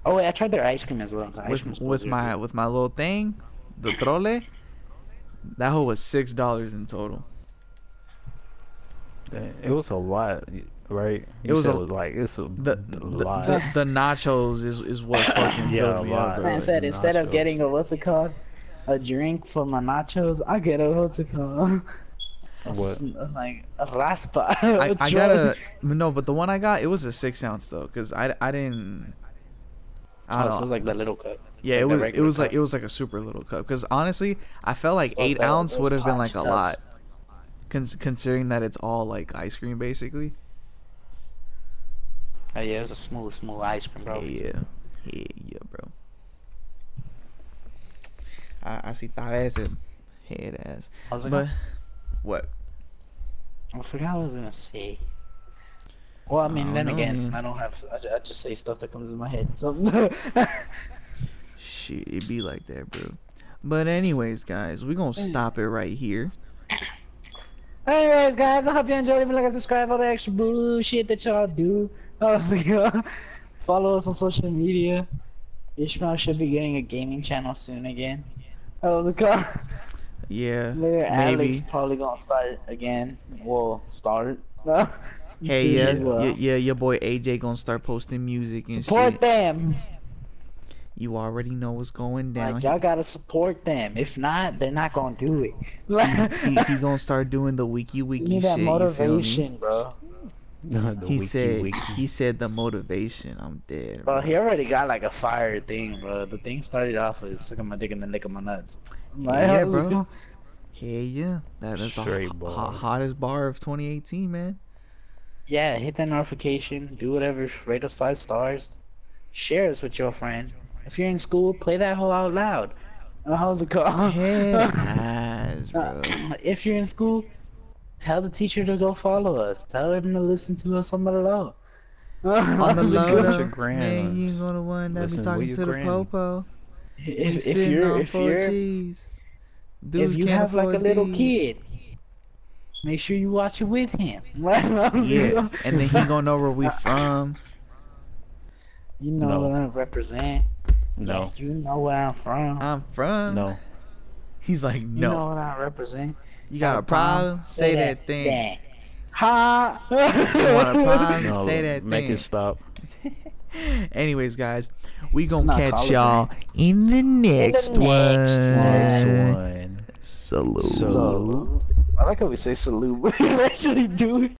Oh wait, I tried their ice cream as well. The with cream's with supposed to be my good. with my little thing, the trole. That whole was six dollars in total. Eh, it was a lot, right? It You was said a- like it's a The the, lot. the, the nachos is is what [coughs] fucking Yeah, filled me a up, lot. Man said the instead of getting a what's it called, a drink for my nachos, I get a what's it called, [laughs] What? like a raspa. [laughs] I got a no, but the one I got it was a six ounce though, cause I, I didn't. I Oh, don't so it was like the little cup. yeah, like it was it was like it was like a super little cup. Cause honestly, I felt like So eight ounce would have been like punch a lot, cons- considering that it's all like ice cream basically. Oh yeah, it was a smooth, smooth ice cream, bro. Yeah, yeah, yeah, bro. I I see veces, head ass. I was like, But what? I forgot what I was gonna say. Well, I mean, I then know, again, man. I don't have. I, I just say stuff that comes in my head. So. [laughs] Shit, it be like that, bro. But anyways, guys, we gonna stop it right here. [coughs] Anyways, guys, I hope you enjoyed. Leave a like and subscribe. All the extra bullshit that y'all do. I was like, uh, follow us on social media. Ishmael should be getting a gaming channel soon again. That was a call. Yeah, Later, maybe. Alex probably gonna start again. Well, start. [laughs] No. Hey, yeah, well. yeah, yeah, your boy AJ gonna start posting music and shit. Support shit. them. You already know what's going down. Like y'all gotta support them. If not, they're not gonna do it. he, he gonna start doing the wiki [laughs] You wiki need shit. that You feel me? motivation, bro. the He wiki said wiki. he said the motivation. I'm dead. Bro, Bro. he already got like a fire thing, bro. The thing started off with sucking my dick and then licking my nuts. Like, Yeah, oh, bro. go? Hey, yeah, that is the Straight ho- ho- hottest bar of 2018, man. Yeah, hit that notification. Do whatever. Rate us five stars. Share us with your friend. If you're in school, play that whole out loud. Uh, how's it called? Ass, [laughs] bro. [clears throat] if you're in school, tell the teacher to go follow us. Tell him to listen to us on the low. On the [laughs] low, go? your though, grams. man, you gonna the one that be Listen talking your to the popo. If, if you're if you're if you have like a little these. kid, make sure you watch it with him. [laughs] Yeah, and then he gonna know where we [laughs] from. You know No. what I represent. No, Yeah, you know where I'm from. I'm from. no. He's like, no. You no. know what I represent. You got a problem? Say that thing. thing. Ha! You want a [laughs] problem? No, Say that make thing. it stop. Anyways, guys, we It's gonna catch y'all in the next next one. Next one. Salute. So- I like how we say salute, but [laughs] we actually do it.